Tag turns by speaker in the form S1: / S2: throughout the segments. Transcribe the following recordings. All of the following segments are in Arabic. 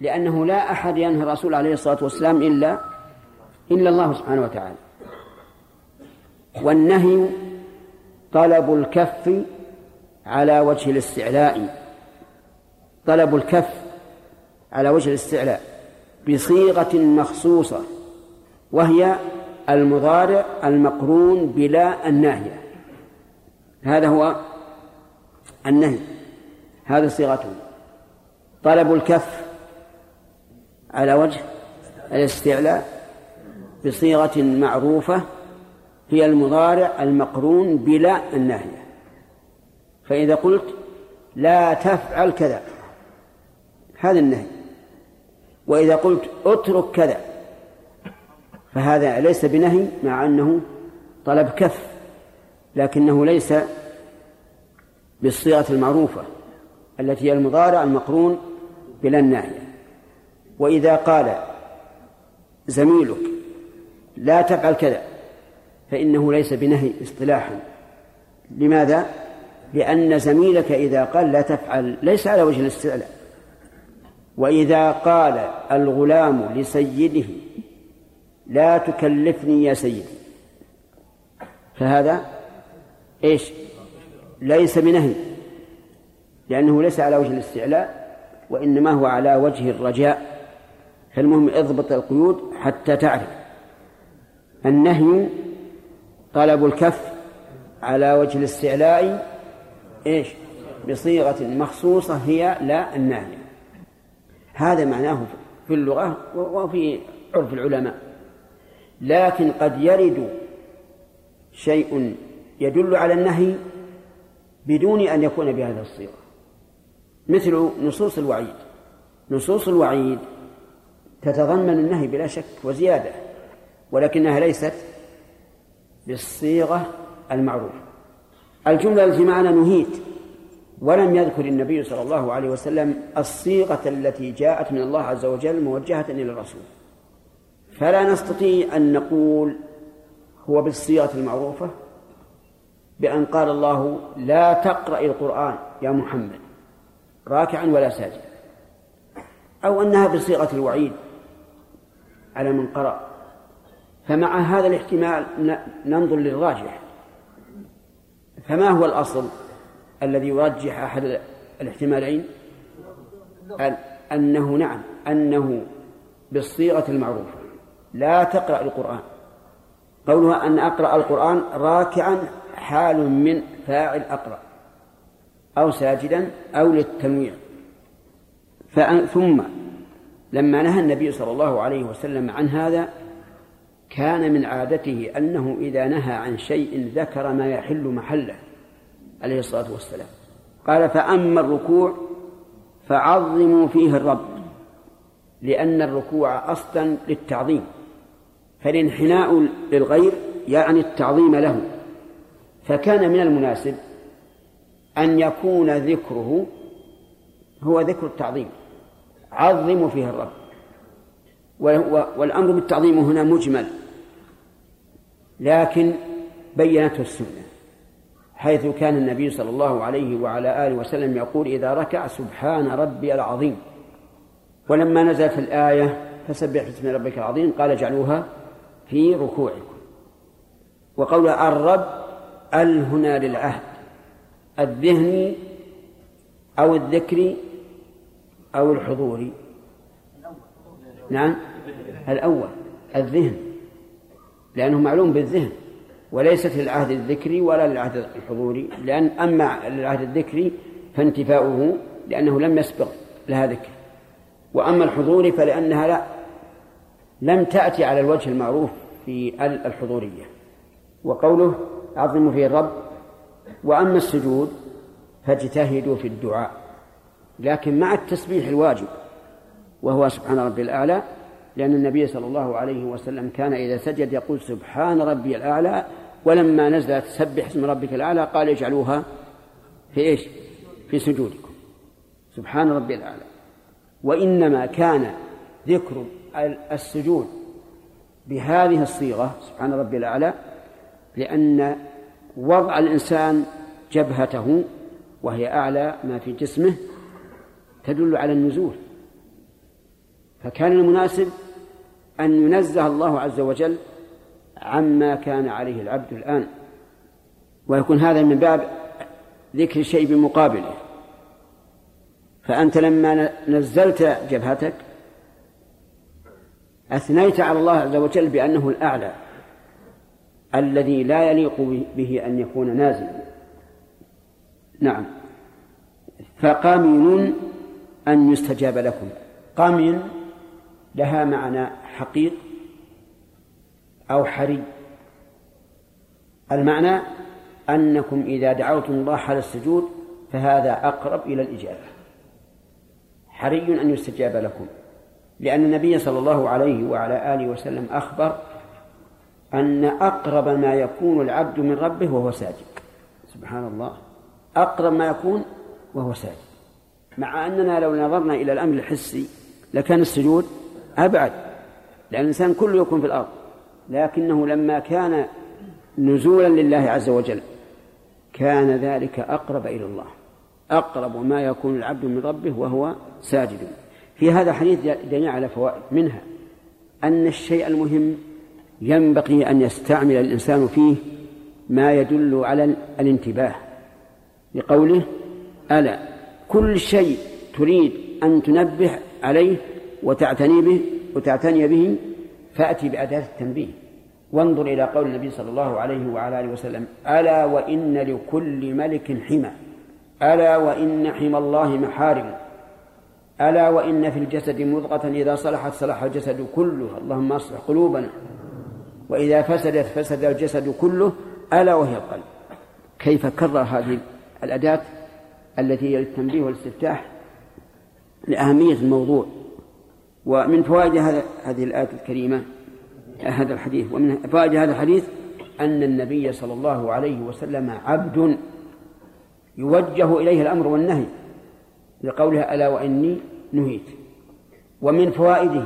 S1: لأنه لا أحد ينهى الرسول عليه الصلاة والسلام إلا إلا الله سبحانه وتعالى. والنهي طلب الكف على وجه الاستعلاء. طلب الكف على وجه الاستعلاء بصيغة مخصوصة وهي المضارع المقرون بلا الناهية. هذا هو النهي هذه صيغته. طلب الكف على وجه الاستعلاء بصيغة معروفة هي المضارع المقرون بلا الناهية. فإذا قلت لا تفعل كذا هذا النهي. وإذا قلت اترك كذا فهذا ليس بنهي مع أنه طلب كف لكنه ليس بالصيغة المعروفة التي هي المضارع المقرون بلا الناهية. وإذا قال زميلك لا تفعل كذا فإنه ليس بنهي اصطلاحا لماذا؟ لأن زميلك إذا قال لا تفعل ليس على وجه الاستعلاء وإذا قال الغلام لسيده لا تكلفني يا سيدي فهذا إيش؟ ليس بنهي لأنه ليس على وجه الاستعلاء وإنما هو على وجه الرجاء. فالمهم اضبط القيود حتى تعرف. النهي طلب الكف على وجه الاستعلاء إيش؟ بصيغة مخصوصة هي لا الناهية هذا معناه في اللغة وفي عرف العلماء. لكن قد يرد شيء يدل على النهي بدون أن يكون بهذه الصيغة. مثل نصوص الوعيد. نصوص الوعيد تتضمن النهي بلا شك وزيادة ولكنها ليست بالصيغة المعروفة. الجملة التي معنا نهيت ولم يذكر النبي صلى الله عليه وسلم الصيغة التي جاءت من الله عز وجل موجهة إلى الرسول. فلا نستطيع أن نقول هو بالصيغة المعروفة بأن قال الله لا تقرأ القرآن يا محمد راكعا ولا ساجدا أو أنها بصيغة الوعيد. على من قرأ. فمع هذا الاحتمال ننظر للراجح. فما هو الأصل الذي يرجح أحد الاحتمالين؟ أنه نعم أنه بالصيغة المعروفة. لا تقرأ القرآن. قولها أن أقرأ القرآن راكعا حال من فاعل أقرأ. أو ساجدا أو للتنويع. ثم لما نهى النبي صلى الله عليه وسلم عن هذا كان من عادته أنه إذا نهى عن شيء ذكر ما يحل محله عليه الصلاة والسلام. قال فأما الركوع فعظموا فيه الرب لأن الركوع أصلا للتعظيم. فالانحناء للغير يعني التعظيم له. فكان من المناسب أن يكون ذكره هو ذكر التعظيم. عظموا فيه الرب. والأمر بالتعظيم هنا مجمل. لكن بينته السنة. حيث كان النبي صلى الله عليه وعلى آله وسلم يقول إذا ركع سبحان ربي العظيم. ولما نزلت الآية فسبح باسم ربك العظيم. قال اجعلوها في ركوعكم. وقول الرب ال هنا للعهد. الذهني أو الذكري أو الحضوري نعم. الأول الذهن. لأنه معلوم بالذهن. وليست للعهد الذكري ولا للعهد الحضوري. لأن أما للعهد الذكري فانتفاؤه لأنه لم يسبق لها ذكر. وأما الحضوري فلأنها لا لم تأتي على الوجه المعروف في الحضورية. وقوله عظموا فيه الرب. وأما السجود فاجتهدوا في الدعاء. لكن مع التسبيح الواجب وهو سبحان ربي الأعلى لأن النبي صلى الله عليه وسلم كان إذا سجد يقول سبحان ربي الأعلى ولما نزلت سبح اسم ربك الأعلى قال اجعلوها في إيش؟ في سجودكم. سبحان ربي الأعلى. وإنما كان ذكر السجود بهذه الصيغة سبحان ربي الأعلى لأن وضع الإنسان جبهته وهي أعلى ما في جسمه تدل على النزول. فكان المناسب أن ينزه الله عز وجل عما كان عليه العبد الآن. ويكون هذا من باب ذكر الشيء بمقابله. فأنت لما نزلت جبهتك أثنيت على الله عز وجل بأنه الأعلى الذي لا يليق به أن يكون نازلا. نعم. فقامن أن يستجاب لكم. قامن لها معنى حقيق أو حري. المعنى أنكم إذا دعوتم الله حال السجود فهذا أقرب إلى الإجابة. حري أن يستجاب لكم. لأن النبي صلى الله عليه وعلى آله وسلم أخبر أن أقرب ما يكون العبد من ربه وهو ساجد. سبحان الله. أقرب ما يكون وهو ساجد. مع أننا لو نظرنا إلى الأمر الحسي لكان السجود أبعد لأن الإنسان كله يكون في الأرض لكنه لما كان نزولا لله عز وجل كان ذلك أقرب إلى الله أقرب ما يكون العبد من ربه وهو ساجد. في هذا حديث دليل على فوائد منها أن الشيء المهم ينبغي أن يستعمل الإنسان فيه ما يدل على الانتباه لقوله ألا كل شيء تريد أن تنبه عليه وتعتني به وتعتني به فأتي بأداة التنبيه. وانظر إلى قول النبي صلى الله عليه وعلى آله وسلم ألا وإن لكل ملك حمى ألا وإن حمى الله محارم ألا وإن في الجسد مضغة إذا صلحت صلح الجسد كله. اللهم أصلح قلوبنا وإذا فسدت فسد الجسد كله ألا وهي القلب. كيف كرر هذه الأداة؟ التي هي للتنبيه والاستفتاح لأهمية الموضوع. ومن فوائد هذه الآية الكريمة هذا الحديث ومن فوائد هذا الحديث أن النبي صلى الله عليه وسلم عبد يوجه إليه الأمر والنهي لقولها ألا وإني نهيت ومن فوائده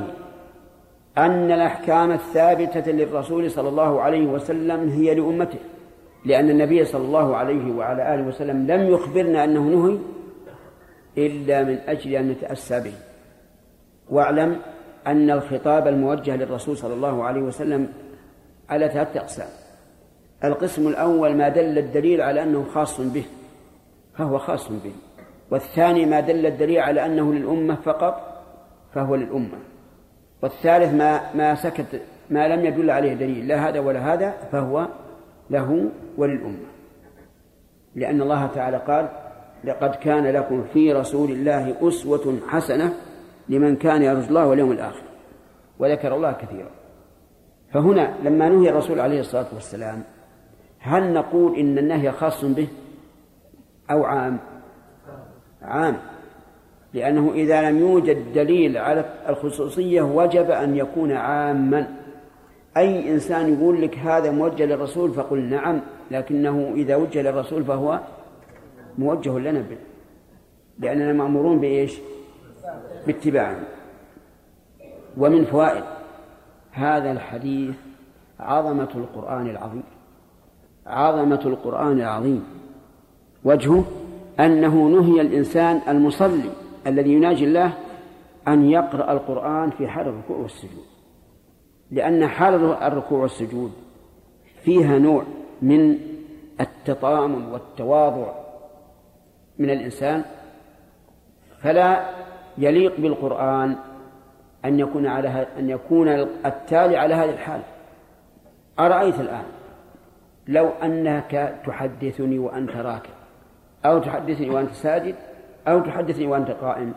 S1: أن الأحكام الثابتة للرسول صلى الله عليه وسلم هي لأمته. لأن النبي صلى الله عليه وعلى آله وسلم لم يخبرنا أنه نهي إلا من أجل أن نتأسى به. واعلم أن الخطاب الموجه للرسول صلى الله عليه وسلم على ثلاثة أقسام. القسم الأول ما دل الدليل على أنه خاص به فهو خاص به. والثاني ما دل الدليل على أنه للأمة فقط فهو للأمة. والثالث ما ما سكت ما لم يدل عليه دليل لا هذا ولا هذا فهو له وللأمة. لأن الله تعالى قال لقد كان لكم في رسول الله أسوة حسنة لمن كان يرجو الله واليوم الآخر. وذكر الله كثيرا. فهنا لما نهي الرسول عليه الصلاة والسلام هل نقول إن النهي خاص به أو عام؟ عام. لأنه إذا لم يوجد دليل على الخصوصية وجب أن يكون عاما. أي إنسان يقول لك هذا موجه للرسول فقل نعم لكنه إذا وجه للرسول فهو موجه لنا لأننا مأمورون بإيش؟ باتباعه. ومن فوائد هذا الحديث عظمة القرآن العظيم. عظمة القرآن العظيم. وجهه أنه نهي الإنسان المصلي الذي يناجي الله أن يقرأ القرآن في حال الركوع والسجود. لأن حال الركوع والسجود فيها نوع من التطامن والتواضع من الإنسان فلا يليق بالقرآن أن يكون على أن يكون التالي على هذه الحال أرأيت الآن؟ لو أنك تحدثني وأنت راكع أو تحدثني وأنت ساجد أو تحدثني وأنت قائم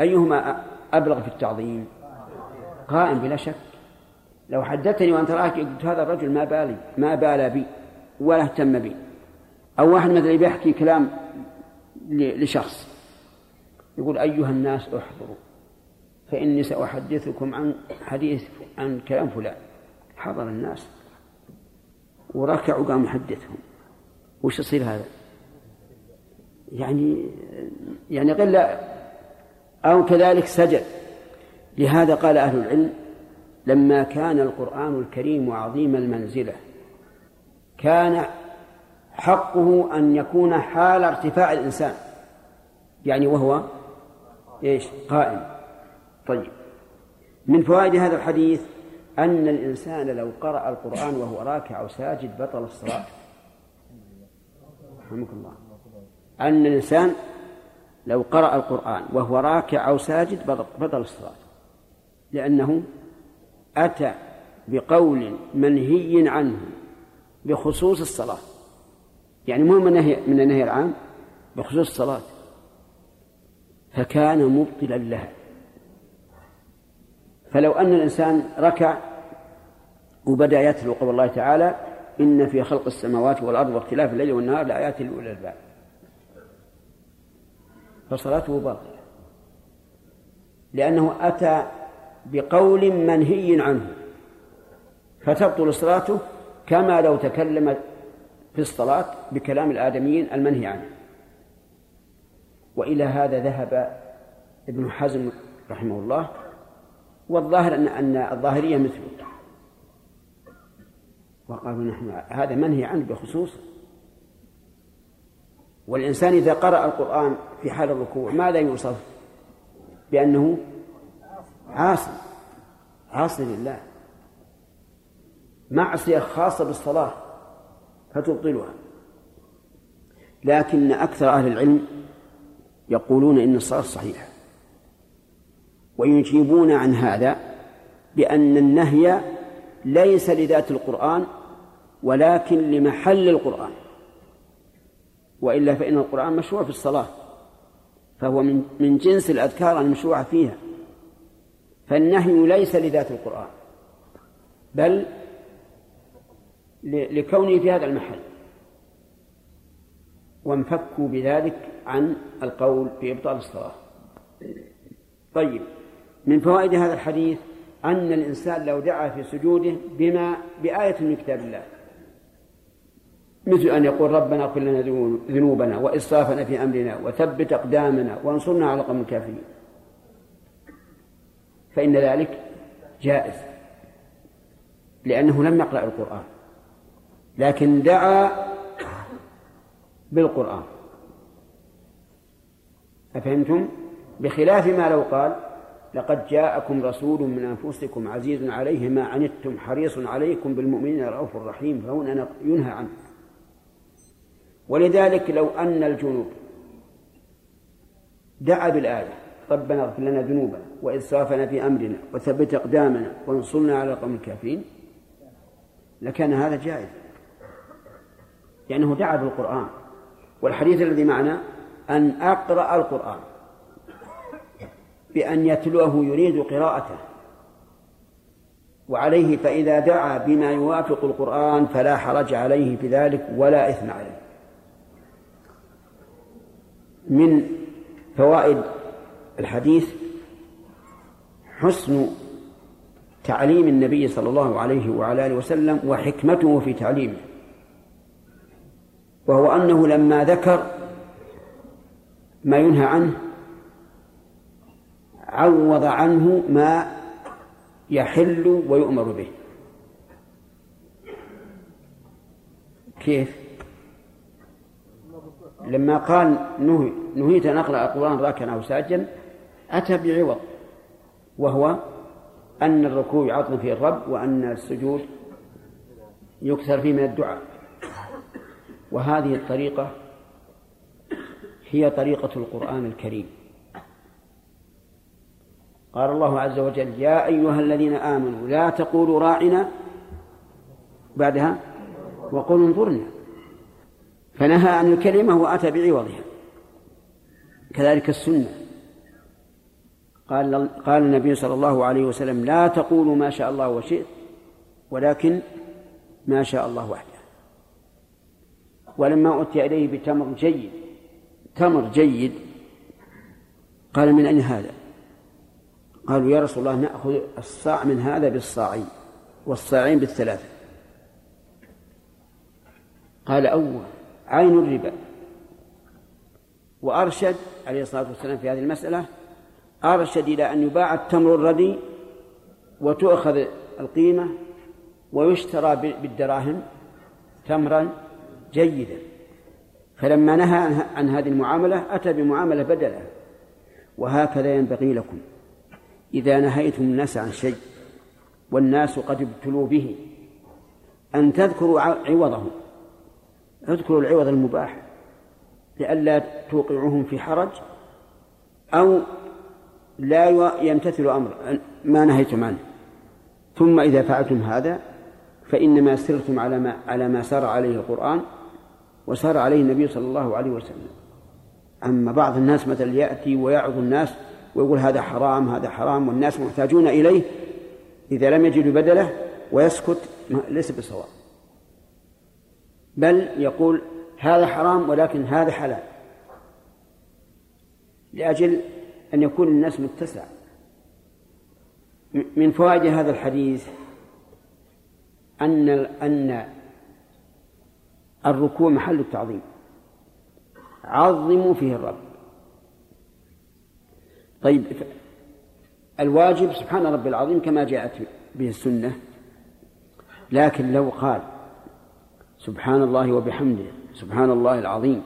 S1: أيهما أبلغ في التعظيم؟ قائم بلا شك. لو حدثتني وأنت راكع قلت هذا الرجل ما بالي ما بال بي ولا اهتم بي. أو واحد مثلا بيحكي كلام لشخص. يقول أيها الناس احضروا فإني سأحدثكم عن حديث عن كلام فلان. حضر الناس وركعوا قام يحدثهم. وش يصير هذا؟ يعني يعني قل أو كذلك سجد. لهذا قال أهل العلم لما كان القرآن الكريم عظيم المنزلة كان حقه أن يكون حال ارتفاع الإنسان يعني وهو إيش؟ قائم. طيب. من فوائد هذا الحديث أن الإنسان لو قرأ القرآن وهو راكع أو ساجد بطل الصلاة. رحمك الله. أن الإنسان لو قرأ القرآن وهو راكع أو ساجد بطل الصلاة. لأنه أتى بقول منهي عنه بخصوص الصلاة. يعني مو من النهي من النهي العام بخصوص الصلاة. فكان مبطلا لها. فلو أن الإنسان ركع وبدأ يتلو قول الله تعالى إن في خلق السماوات والأرض واختلاف الليل والنهار لآيات لأولي الألباب. فصلاته باطلة. لأنه أتى بقول منهي عنه فتبطل صلاته كما لو تكلم في الصلاة بكلام الآدميين المنهي عنه وإلى هذا ذهب ابن حزم رحمه الله والظاهر أن أن الظاهرية مثله وقالوا نحن هذا منهي عنه بخصوص والإنسان إذا قرأ القرآن في حال الركوع ماذا يوصف؟ بأنه عاصي. عاصي لله. معصية خاصة بالصلاة فتبطلها. لكن أكثر أهل العلم يقولون إن الصلاة صحيحة. ويجيبون عن هذا بأن النهي ليس لذات القرآن ولكن لمحل القرآن. وإلا فإن القرآن مشروع في الصلاة فهو من من جنس الأذكار المشروعة فيها. فالنهي ليس لذات القرآن بل لكونه في هذا المحل. وانفكوا بذلك عن القول في إبطال الصلاة. طيب من فوائد هذا الحديث أن الإنسان لو دعا في سجوده بما بآية من كتاب الله. مثل أن يقول ربنا اغفر لنا ذنوبنا وإسرافنا في أمرنا وثبت أقدامنا وانصرنا على القوم الكافرين. فإن ذلك جائز لأنه لم يقرأ القرآن لكن دعا بالقرآن. أفهمتم؟ بخلاف ما لو قال لقد جاءكم رسول من أنفسكم عزيز عليه ما عنتم حريص عليكم بالمؤمنين رؤوف رحيم فهنا ينهى عنه. ولذلك لو أن الجنوب دعا بالآية ربنا اغفر لنا ذنوبنا. وإسرافنا في أمرنا وثبت أقدامنا وانصرنا على القوم الكافرين لكان هذا جائز. لأنه دعا بالقرآن والحديث الذي معنا أن أقرأ القرآن بأن يتلوه يريد قراءته. وعليه فإذا دعا بما يوافق القرآن فلا حرج عليه في ذلك ولا إثم عليه. من فوائد الحديث حسن تعليم النبي صلى الله عليه وعلى آله وسلم وحكمته في تعليمه وهو أنه لما ذكر ما ينهى عنه عوض عنه ما يحل ويؤمر به. كيف؟ لما قال نهي نهيت أن أقرأ القرآن راكعا أو ساجدا أتى بعوض. وهو أن الركوع يعظم فيه الرب وأن السجود يكثر فيه من الدعاء. وهذه الطريقة هي طريقة القرآن الكريم. قال الله عز وجل يا أيها الذين آمنوا لا تقولوا راعنا بعدها وقولوا انظرنا. فنهى عن الكلمة وأتى بعوضها. كذلك السنة. قال قال النبي صلى الله عليه وسلم لا تقولوا ما شاء الله وشئت ولكن ما شاء الله وحده. ولما أتي إليه بتمر جيد تمر جيد قال من أين هذا؟ قالوا يا رسول الله نأخذ الصاع من هذا بالصاعين والصاعين بالثلاثة. قال أول عين الربا. وأرشد عليه الصلاة والسلام في هذه المسألة أرشد إلى أن يباع التمر الردي وتؤخذ القيمة ويشترى بالدراهم تمرا جيدا. فلما نهى عن هذه المعاملة أتى بمعاملة بدلها وهكذا ينبغي لكم. إذا نهيتم الناس عن شيء والناس قد ابتلوا به أن تذكروا عوضه اذكروا العوض المباح لئلا توقعهم في حرج أو لا يمتثل أمر. ما نهيتم عنه. ثم إذا فعلتم هذا فإنما سرتم على ما على ما سار عليه القرآن وسار عليه النبي صلى الله عليه وسلم. أما بعض الناس مثلا يأتي ويعظ الناس ويقول هذا حرام هذا حرام والناس محتاجون إليه إذا لم يجدوا بدله ويسكت ليس بصواب. بل يقول هذا حرام ولكن هذا حلال. لأجل أن يكون الناس متسع. من فوائد هذا الحديث أن أن الركوع محل التعظيم. عظموا فيه الرب. طيب الواجب سبحان ربي العظيم كما جاءت به السنة. لكن لو قال سبحان الله وبحمده سبحان الله العظيم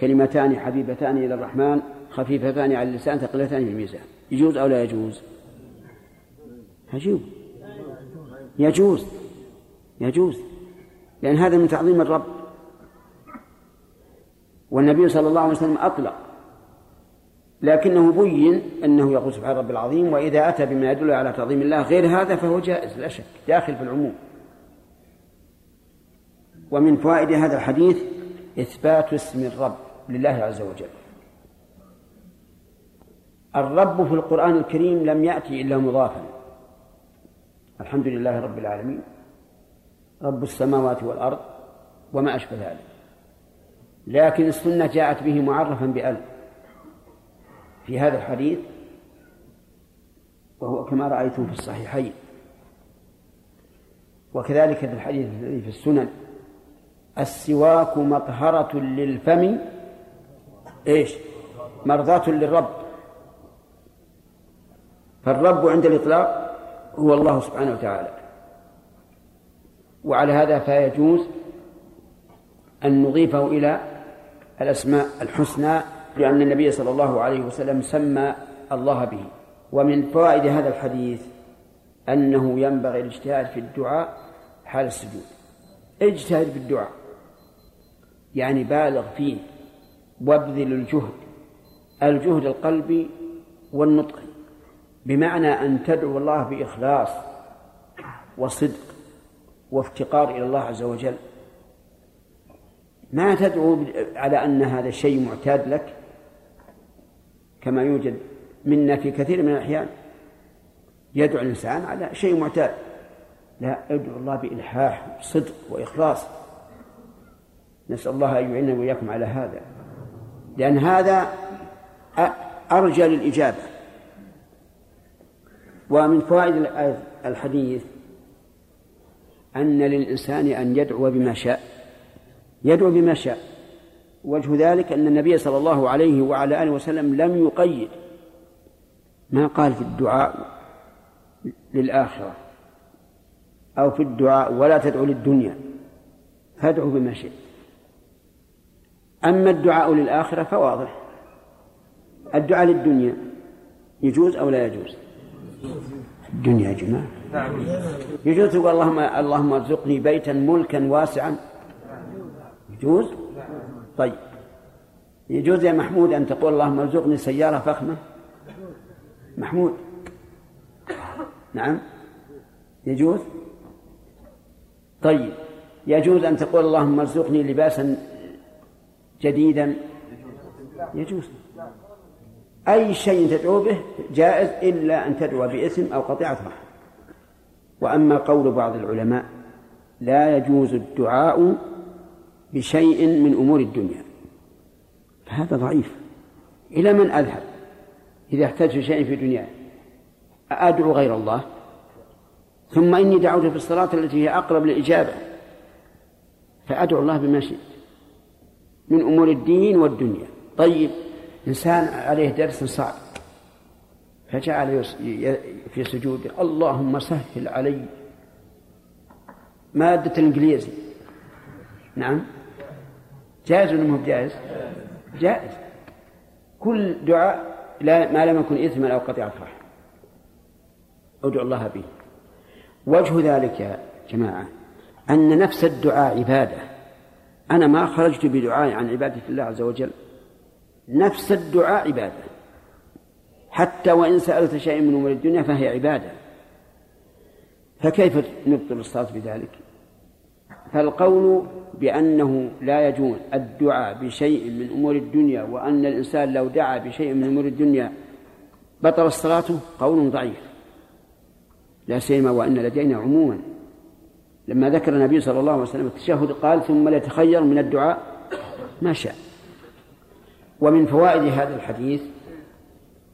S1: كلمتان حبيبتان إلى الرحمن خفيفتان على اللسان ثقيلتان في الميزان. يجوز أو لا يجوز؟ يجوز. يجوز. يجوز. لأن هذا من تعظيم الرب. والنبي صلى الله عليه وسلم أطلق. لكنه بين أنه يقول سبحان رب العظيم وإذا أتى بما يدل على تعظيم الله غير هذا فهو جائز لا شك داخل في العموم. ومن فوائد هذا الحديث إثبات اسم الرب لله عز وجل. الرب في القرآن الكريم لم يأتي إلا مضافا. الحمد لله رب العالمين. رب السماوات والأرض وما أشبه ذلك. لكن السنة جاءت به معرفا بأل في هذا الحديث وهو كما رأيتم في الصحيحين. وكذلك في الحديث الذي في السنن السواك مطهرة للفم إيش؟ مرضاة للرب. فالرب عند الإطلاق هو الله سبحانه وتعالى. وعلى هذا فيجوز أن نضيفه إلى الأسماء الحسنى لأن النبي صلى الله عليه وسلم سمى الله به. ومن فوائد هذا الحديث أنه ينبغي الاجتهاد في الدعاء حال السجود. اجتهد في الدعاء. يعني بالغ فيه. وابذل الجهد. الجهد القلبي والنطق. بمعنى أن تدعو الله بإخلاص وصدق وافتقار إلى الله عز وجل. ما تدعو على أن هذا الشيء معتاد لك؟ كما يوجد منا في كثير من الأحيان يدعو الإنسان على شيء معتاد. لا ادعو الله بإلحاح صدق وإخلاص. نسأل الله أن يعيننا وإياكم على هذا لأن هذا أرجى للإجابة. ومن فوائد الحديث أن للإنسان أن يدعو بما شاء. يدعو بما شاء. وجه ذلك أن النبي صلى الله عليه وعلى آله وسلم لم يقيد ما قال في الدعاء للآخرة أو في الدعاء ولا تدعو للدنيا فادعو بما شئت. أما الدعاء للآخرة فواضح. الدعاء للدنيا يجوز أو لا يجوز؟ الدنيا يا جماعة يجوز تقول اللهم اللهم ارزقني بيتا ملكا واسعا. يجوز؟ طيب. يجوز يا محمود أن تقول اللهم ارزقني سيارة فخمة؟ محمود. نعم. يجوز؟ طيب. يجوز أن تقول اللهم ارزقني لباسا جديدا؟ يجوز. أي شيء تدعو به جائز إلا أن تدعو باسم أو قطيعة رحم وأما قول بعض العلماء لا يجوز الدعاء بشيء من أمور الدنيا. فهذا ضعيف. إلى من أذهب إذا احتجت شيء في دنياه أدعو غير الله. ثم إني دعوت في الصلاة التي هي أقرب للإجابة. فأدعو الله بما شئت. من أمور الدين والدنيا. طيب. إنسان عليه درس صعب فجعل في سجوده اللهم سهل علي. مادة الإنجليزي. نعم. جائز ولا جائز؟ جائز. كل دعاء لا ما لم يكن إثما أو قطيعة رحم ادعوا الله به. وجه ذلك يا جماعة أن نفس الدعاء عبادة. أنا ما خرجت بدعاء عن عبادة الله عز وجل. نفس الدعاء عبادة. حتى وإن سألت شيء من أمور الدنيا فهي عبادة. فكيف نبطل الصلاة بذلك؟ فالقول بأنه لا يجوز الدعاء بشيء من أمور الدنيا وأن الإنسان لو دعا بشيء من أمور الدنيا بطل الصلاة قول ضعيف. لا سيما وأن لدينا عموما. لما ذكر النبي صلى الله عليه وسلم التشهد قال ثم ليتخير من الدعاء ما شاء. ومن فوائد هذا الحديث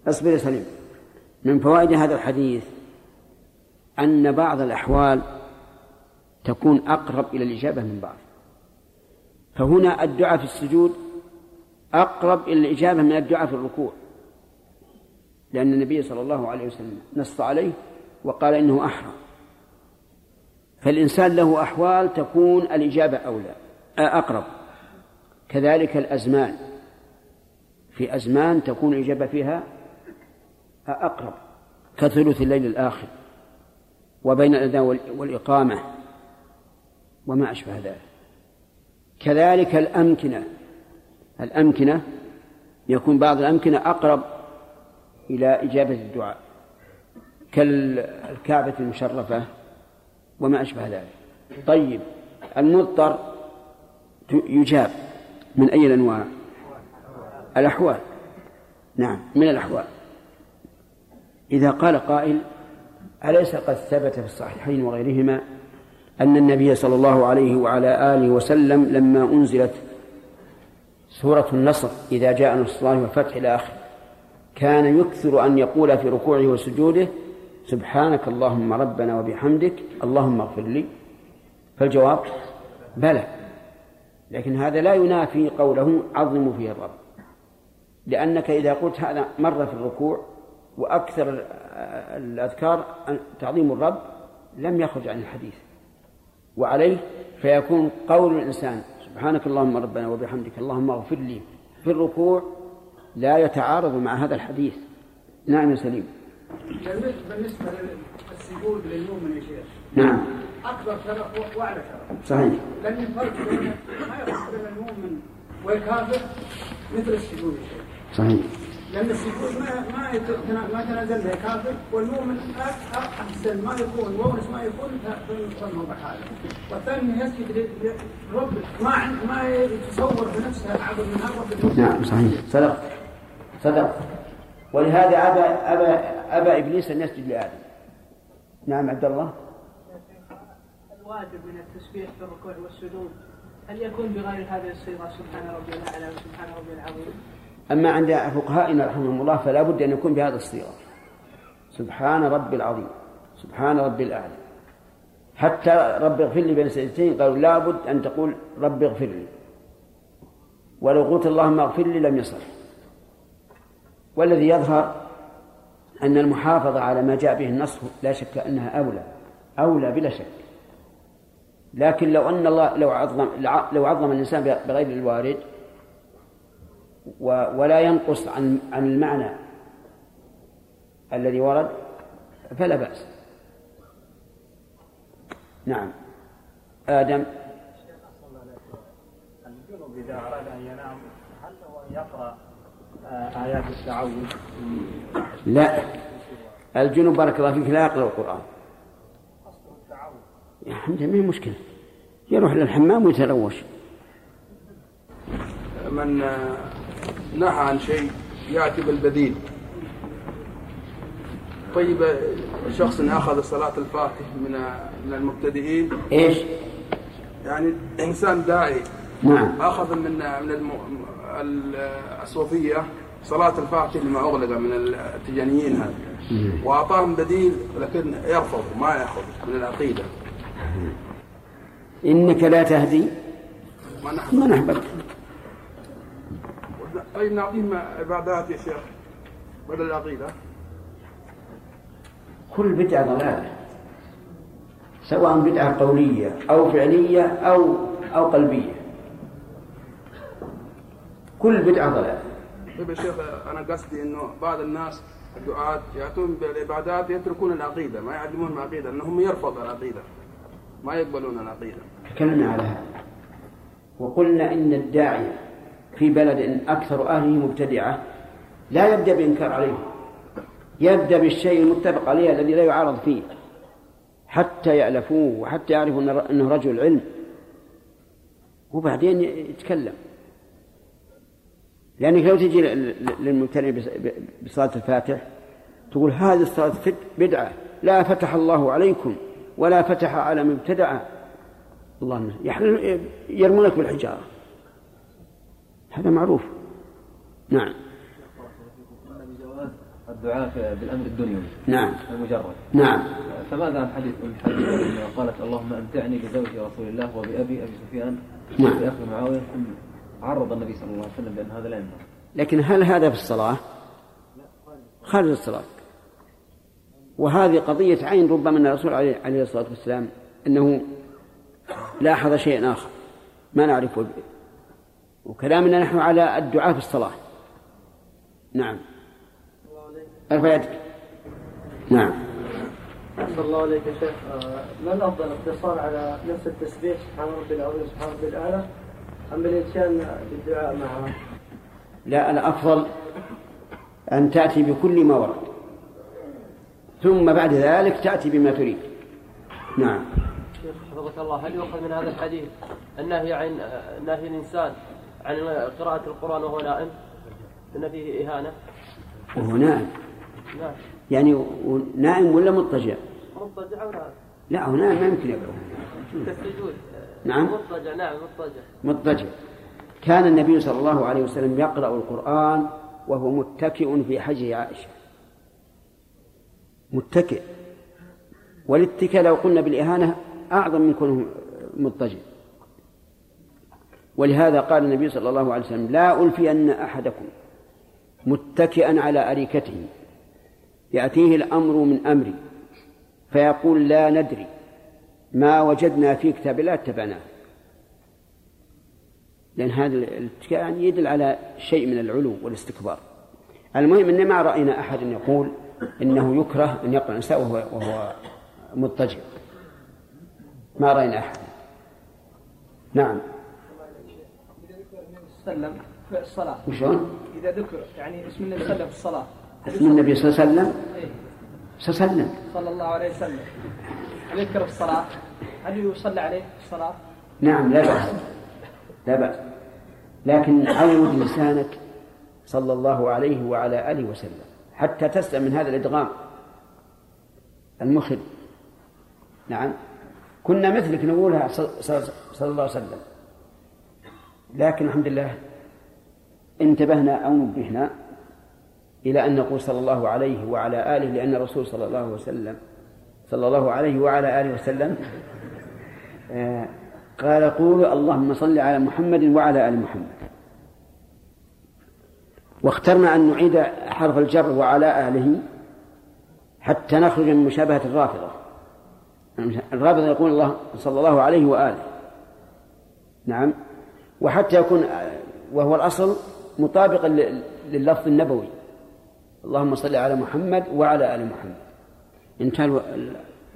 S1: اصبر يا سليم. من فوائد هذا الحديث أن بعض الأحوال تكون أقرب إلى الإجابة من بعض. فهنا الدعاء في السجود أقرب إلى الإجابة من الدعاء في الركوع. لأن النبي صلى الله عليه وسلم نص عليه وقال إنه أحرى فالإنسان له أحوال تكون الإجابة أولى أقرب. كذلك الأزمان. في أزمان تكون الإجابة فيها أقرب كثلث الليل الآخر وبين الأذان والإقامة وما أشبه ذلك. كذلك الأمكنة الأمكنة يكون بعض الأمكنة أقرب إلى إجابة الدعاء كالكعبة المشرفة وما أشبه ذلك. طيب المضطر يجاب من أي الأنواع؟ الأحوال. نعم من الأحوال. إذا قال قائل أليس قد ثبت في الصحيحين وغيرهما أن النبي صلى الله عليه وعلى آله وسلم لما أنزلت سورة النصر إذا جاء نصر الله والفتح إلى آخره كان يكثر أن يقول في ركوعه وسجوده سبحانك اللهم ربنا وبحمدك اللهم اغفر لي؟ فالجواب بلى. لكن هذا لا ينافي قوله عظموا فيه الرب. لأنك إذا قلت هذا مرة في الركوع وأكثر الأذكار تعظيم الرب لم يخرج عن الحديث. وعليه فيكون قول الإنسان سبحانك اللهم ربنا وبحمدك اللهم اغفر لي في الركوع لا يتعارض مع هذا الحديث. نعم يا سليم.
S2: بالنسبة للسجود للمؤمن يا شيخ.
S1: نعم.
S2: أكبر شرف وأعلى شرف
S1: صحيح.
S2: لأن الفرق ما يفرق بين المؤمن والكافر مثل السجود يا شيخ.
S1: صحيح.
S2: لأن السجود ما ما ما تنازل به كافر والمؤمن أحسن ما يكون. وونس ما يكون؟ فهو بحاله والثاني يسجد لرب ما ما يتصور بنفسه أعظم من هذا
S1: نعم صحيح. صدق. صدق. ولهذا أبى أبى أبى إبليس أن يسجد لآدم. نعم عبد الله.
S3: الواجب من التسبيح في الركوع والسجود هل يكون بغير هذه الصيغة سبحان ربي الأعلى وسبحان ربي العظيم.
S1: أما عند فقهائنا رحمهم الله فلا بد أن يكون بهذا الصيغة. سبحان ربي العظيم. سبحان ربي الأعلى. حتى رب اغفر لي بين سجدتين قالوا لابد أن تقول رب اغفر لي. ولو قلت اللهم اغفر لي لم يصح. والذي يظهر أن المحافظة على ما جاء به النص لا شك أنها أولى. أولى بلا شك. لكن لو أن الله لو عظم لو عظم الإنسان بغير الوارد ولا ينقص عن عن المعنى الذي ورد فلا بأس. نعم. آدم.
S4: الجنوب إذا أراد أن ينام هل له أن يقرأ آيات التعوذ
S1: لا. الجنوب بارك الله فيك لا يقرأ القرآن. حمد ما هي مشكلة. يروح للحمام ويتروش
S5: من نهى عن شيء يأتي بالبديل طيب شخص أخذ صلاة الفاتح من من المبتدئين.
S1: إيش؟
S5: يعني إنسان داعي.
S1: نعم.
S5: أخذ من من الم... الصوفية صلاة الفاتح لما أغلق من التجانيين هذا وأعطاهم بديل لكن يرفض ما يأخذ من العقيدة.
S1: إنك لا تهدي من أحببت
S5: طيب نعطيهم عبادات يا شيخ؟ بدل العقيدة.
S1: كل بدعة ضلالة. سواء بدعة قولية أو فعلية أو أو قلبية. كل بدعة ضلالة.
S5: طيب يا شيخ أنا قصدي إنه بعض الناس الدعاة يأتون بالعبادات يتركون العقيدة ما يعلمون العقيدة أنهم يرفضوا العقيدة ما يقبلون العقيدة.
S1: تكلمنا على هذا. وقلنا إن الداعية في بلد أكثر أهله مبتدعة لا يبدأ بإنكار عليه يبدأ بالشيء المتفق عليه الذي لا يعارض فيه حتى يألفوه وحتى يعرفوا أنه رجل علم. وبعدين يتكلم. لأنك لو تجي للمبتدئ بصلاة الفاتح تقول هذه الصلاة بدعة لا فتح الله عليكم ولا فتح على مبتدع الله يرمونك بالحجارة. هذا معروف. نعم.
S6: الدعاء بالأمر الدنيوي.
S1: نعم.
S6: المجرد.
S1: نعم.
S6: فماذا عن حديث أم حبيبة قالت اللهم أمتعني بزوج رسول الله وبأبي أبي سفيان
S1: نعم.
S6: باخي معاوية عرض النبي صلى الله عليه وسلم بأن هذا لا ينبغي
S1: لكن هل هذا في الصلاة؟ خارج الصلاة. وهذه قضية عين ربما أن الرسول عليه الصلاة والسلام أنه لاحظ شيئا آخر. ما نعرفه وكلامنا نحن على الدعاء في الصلاة. نعم. أرفع يدك. نعم.
S3: أحسن الله عليك يا شيخ. ما الأفضل؟ الاقتصار على نفس التسبيح سبحان ربي العظيم سبحان ربي الأعلى أم الإتيان بالدعاء معه؟
S1: لا الأفضل أن تأتي بكل ما ورد. ثم بعد ذلك تأتي بما تريد. نعم.
S7: شيخ حفظك الله. هل يؤخذ من هذا الحديث النهي عن نهي الإنسان عن قراءة القرآن وهو نائم؟ أن فيه إهانة؟
S1: وهو نائم.
S7: نعم
S1: يعني نائم ولا مضطجع؟
S7: مضطجع أو نائم؟
S1: لا هو نائم ما يمكن يقرأ.
S7: كالسجود.
S1: نعم.
S7: مضطجع نعم مضطجع.
S1: مضطجع. كان النبي صلى الله عليه وسلم يقرأ القرآن وهو متكئ في حجر عائشة. متكئ. والاتكاء لو قلنا بالإهانة أعظم من كونه مضطجع. ولهذا قال النبي صلى الله عليه وسلم لا ألفين أحدكم متكئا على أريكته يأتيه الأمر من أمري فيقول لا ندري ما وجدنا في كتاب الله اتبعناه. لأن هذا الاتكاء يعني يدل على شيء من العلو والاستكبار. المهم أن ما رأينا أحد يقول إنه يكره أن يقرأ النساء وهو, وهو مضطجع. ما رأينا أحد. نعم.
S3: سلم في الصلاة.
S1: وشلون؟
S3: إذا ذكر يعني اسم النبي صلى الله عليه وسلم في الصلاة.
S1: اسم النبي صلى الله عليه وسلم؟
S3: إيه.
S1: صلى الله عليه وسلم
S3: صلى الله عليه وسلم. هل يذكر في الصلاة؟ هل يصلى عليه في الصلاة؟
S1: نعم لا بأس. لا بأس. لكن عود لسانك صلى الله عليه وعلى آله وسلم. حتى تسلم من هذا الإدغام. المخل. نعم. كنا مثلك نقولها صلى الله عليه وسلم. لكن الحمد لله انتبهنا أو نبهنا إلى أن نقول صلى الله عليه وعلى آله لأن الرسول صلى الله عليه وسلم صلى الله عليه وعلى آله وسلم آه، قال قولوا اللهم صل على محمد وعلى آل محمد. واخترنا أن نعيد حرف الجر وعلى آله حتى نخرج من مشابهة الرافضة. الرافضة يقول الله صلى الله عليه وآله. نعم. وحتى يكون وهو الأصل مطابقا لللفظ النبوي. اللهم صل على محمد وعلى آل محمد. انتهى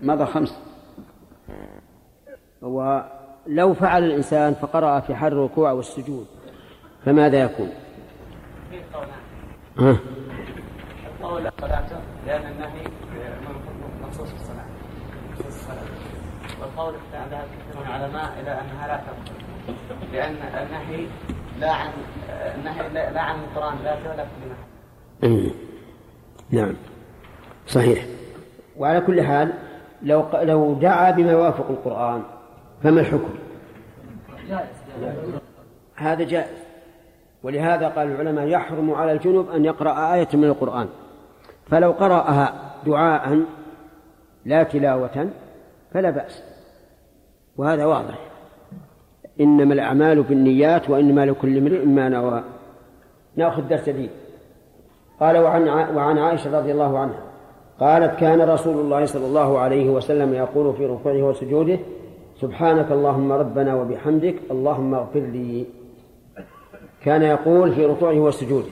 S1: مضى خمس؟ ولو فعل الإنسان فقرأ في حال الركوع والسجود فماذا يكون؟
S8: ها؟ القول صلاته لأن النهي مخصوص في الصلاة. والقول ذهب كثير من العلماء إلى أنها لا تبطل لأن النهي لا عن النهي لا عن القرآن لا ولا
S1: في نعم. صحيح. وعلى كل حال لو لو دعا بما يوافق القرآن فما الحكم؟ جائز هذا جائز. ولهذا قال العلماء يحرم على الجنب أن يقرأ آية من القرآن. فلو قرأها دعاء لا تلاوة فلا بأس. وهذا واضح. إنما الأعمال بالنيات وإنما لكل امرئ ما نوى. نأخذ درس جديد. قال وعن وعن عائشة رضي الله عنها. قالت كان رسول الله صلى الله عليه وسلم يقول في ركوعه وسجوده سبحانك اللهم ربنا وبحمدك اللهم اغفر لي. كان يقول في ركوعه وسجوده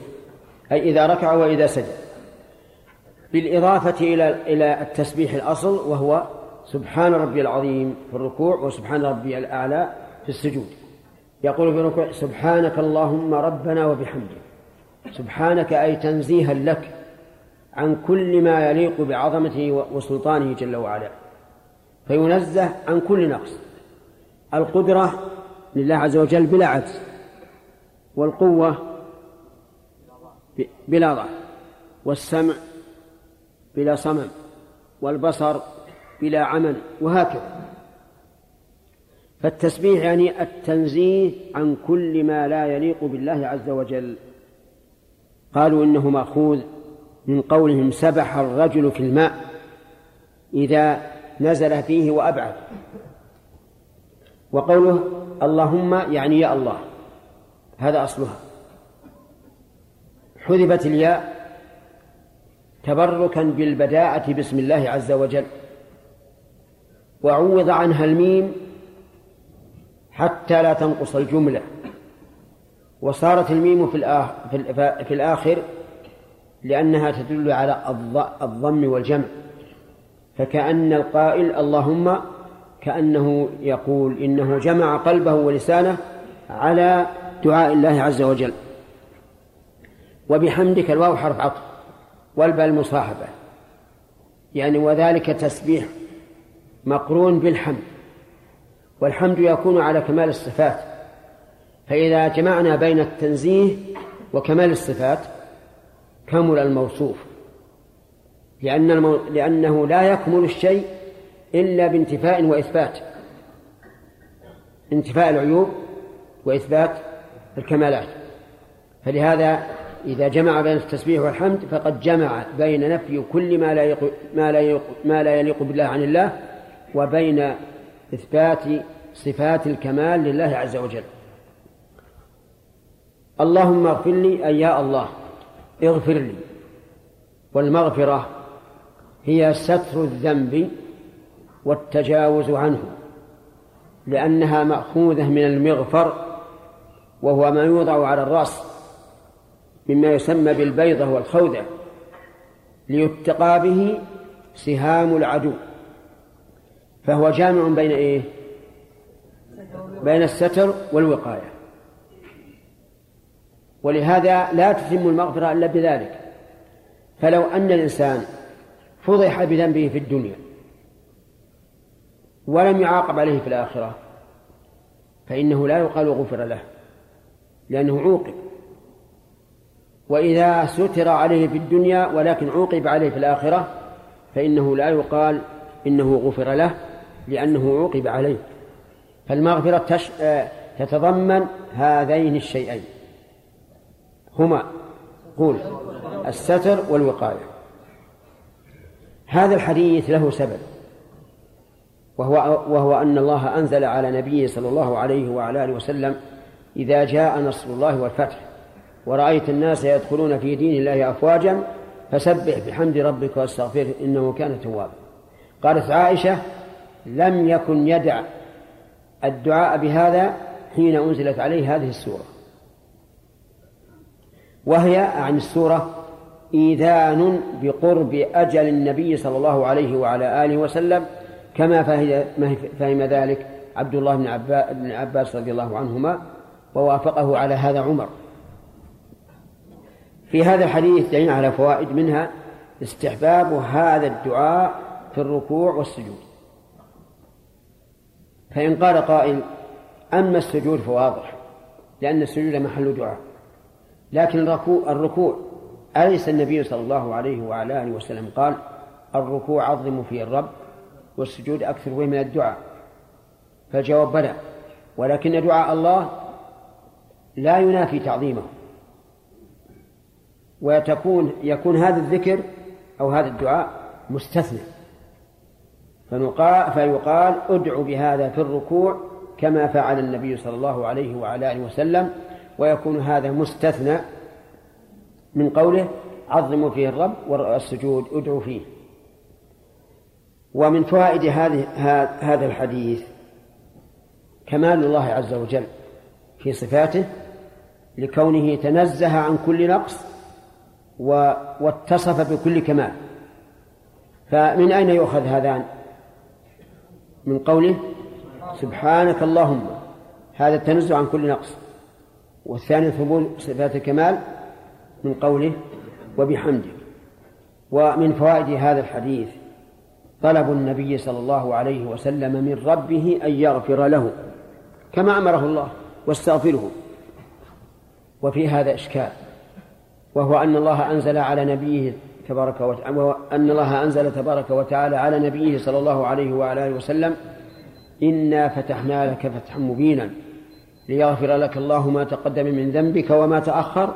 S1: أي إذا ركع وإذا سجد. بالإضافة إلى إلى التسبيح الأصل وهو سبحان ربي العظيم في الركوع وسبحان ربي الأعلى في السجود. يقول في الركوع سبحانك اللهم ربنا وبحمدك. سبحانك أي تنزيها لك عن كل ما يليق بعظمته وسلطانه جل وعلا. فينزه عن كل نقص. القدرة لله عز وجل بلا عجز. والقوة بلا ضعف والسمع بلا صمم. والبصر بلا عمل. وهكذا. فالتسبيح يعني التنزيه عن كل ما لا يليق بالله عز وجل. قالوا إنه مأخوذ من قولهم سبح الرجل في الماء إذا نزل فيه وأبعد. وقوله اللهم يعني يا الله هذا أصلها. حذفت الياء تبركا بالبداءة باسم الله عز وجل. وعوض عنها الميم حتى لا تنقص الجملة. وصارت الميم في في الآخر لأنها تدل على الضم والجمع. فكأن القائل اللهم كأنه يقول إنه جمع قلبه ولسانه على دعاء الله عز وجل. وبحمدك الواو حرف عطف والباء المصاحبة. يعني وذلك تسبيح مقرون بالحمد. والحمد يكون على كمال الصفات. فإذا جمعنا بين التنزيه وكمال الصفات كمل الموصوف. لأن المو... لأنه لا يكمل الشيء إلا بانتفاء وإثبات. انتفاء العيوب وإثبات الكمالات. فلهذا إذا جمع بين التسبيح والحمد فقد جمع بين نفي كل ما لا يليق ما لا يليق, ما لا يليق بالله عن الله وبين إثبات صفات الكمال لله عز وجل. اللهم اغفر لي أي يا الله اغفر لي. والمغفرة هي ستر الذنب والتجاوز عنه لأنها مأخوذة من المغفر وهو ما يوضع على الرأس مما يسمى بالبيضة والخوذة ليتقى به سهام العدو. فهو جامع بين إيه؟ بين الستر والوقاية. ولهذا لا تتم المغفرة إلا بذلك. فلو أن الإنسان فضح بذنبه في الدنيا ولم يعاقب عليه في الآخرة فإنه لا يقال غفر له لأنه عوقب. وإذا ستر عليه في الدنيا ولكن عوقب عليه في الآخرة فإنه لا يقال إنه غفر له. لأنه عوقب عليه. فالمغفرة تش... تتضمن هذين الشيئين. هما قول الستر والوقاية. هذا الحديث له سبب وهو وهو أن الله أنزل على نبيه صلى الله عليه وعلى آله وسلم إذا جاء نصر الله والفتح. ورأيت الناس يدخلون في دين الله أفواجا فسبح بحمد ربك واستغفره إنه كان توابا. قالت عائشة لم يكن يدع الدعاء بهذا حين أنزلت عليه هذه السورة. وهي عن السورة إيذان بقرب أجل النبي صلى الله عليه وعلى آله وسلم كما فهم ذلك عبد الله بن عباس رضي الله عنهما ووافقه على هذا عمر. في هذا الحديث دليل على فوائد منها استحباب هذا الدعاء في الركوع والسجود. فإن قال قائل أما السجود فواضح لأن السجود محل دعاء لكن الركوع, الركوع أليس النبي صلى الله عليه وعلى آله وسلم قال الركوع عظم فيه الرب والسجود أكثر فيه من الدعاء؟ فالجواب بلى ولكن دعاء الله لا ينافي تعظيمه وتكون يكون هذا الذكر أو هذا الدعاء مستثنى. فنقال فيقال ادع بهذا في الركوع كما فعل النبي صلى الله عليه وعلى آله وسلم ويكون هذا مستثنى من قوله عظموا فيه الرب والسجود ادعوا فيه. ومن فوائد هذه هذا الحديث كمال الله عز وجل في صفاته لكونه تنزه عن كل نقص واتصف بكل كمال. فمن أين يؤخذ هذان؟ من قوله سبحانك اللهم هذا التنزه عن كل نقص. والثاني ثبوت صفات الكمال من قوله وبحمده ومن فوائد هذا الحديث طلب النبي صلى الله عليه وسلم من ربه أن يغفر له كما أمره الله واستغفره. وفي هذا إشكال وهو أن الله أنزل على نبيه تبارك وتعالى أن الله أنزل تبارك وتعالى على نبيه صلى الله عليه وعلى آله وسلم إنا فتحنا لك فتحا مبينا ليغفر لك الله ما تقدم من ذنبك وما تأخر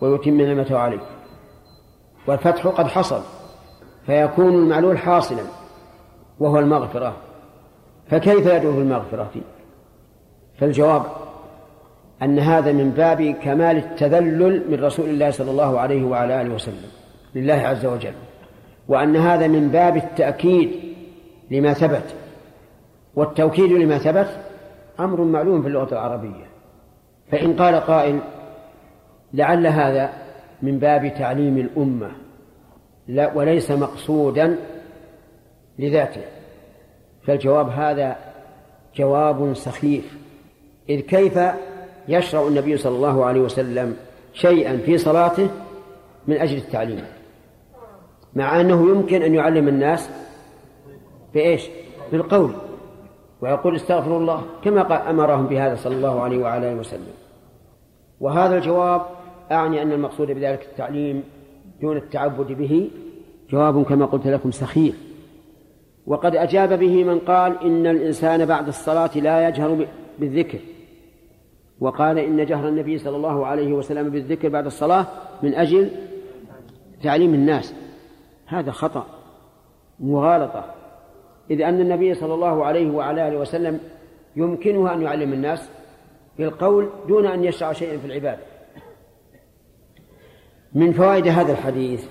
S1: ويتم نعمته عليك. والفتح قد حصل فيكون المعلول حاصلا وهو المغفرة. فكيف يدعو بالمغفرة فالجواب أن هذا من باب كمال التذلل من رسول الله صلى الله عليه وعلى آله وسلم. لله عز وجل وأن هذا من باب التأكيد لما ثبت والتوكيد لما ثبت أمر معلوم في اللغة العربية. فإن قال قائل لعل هذا من باب تعليم الأمة لا وليس مقصودا لذاته. فالجواب هذا جواب سخيف إذ كيف يشرع النبي صلى الله عليه وسلم شيئا في صلاته من أجل التعليم؟ مع أنه يمكن أن يعلم الناس بإيش؟ بالقول. ويقول استغفروا الله كما أمرهم بهذا صلى الله عليه وعلى آله وسلم. وهذا الجواب أعني أن المقصود بذلك التعليم دون التعبد به جواب كما قلت لكم سخيف وقد أجاب به من قال إن الإنسان بعد الصلاة لا يجهر بالذكر. وقال إن جهر النبي صلى الله عليه وسلم بالذكر بعد الصلاة من أجل تعليم الناس. هذا خطأ مغالطة. إذ أن النبي صلى الله عليه وعلى آله وسلم يمكنه أن يعلم الناس بالقول دون أن يشرع شيئا في العبادة. من فوائد هذا الحديث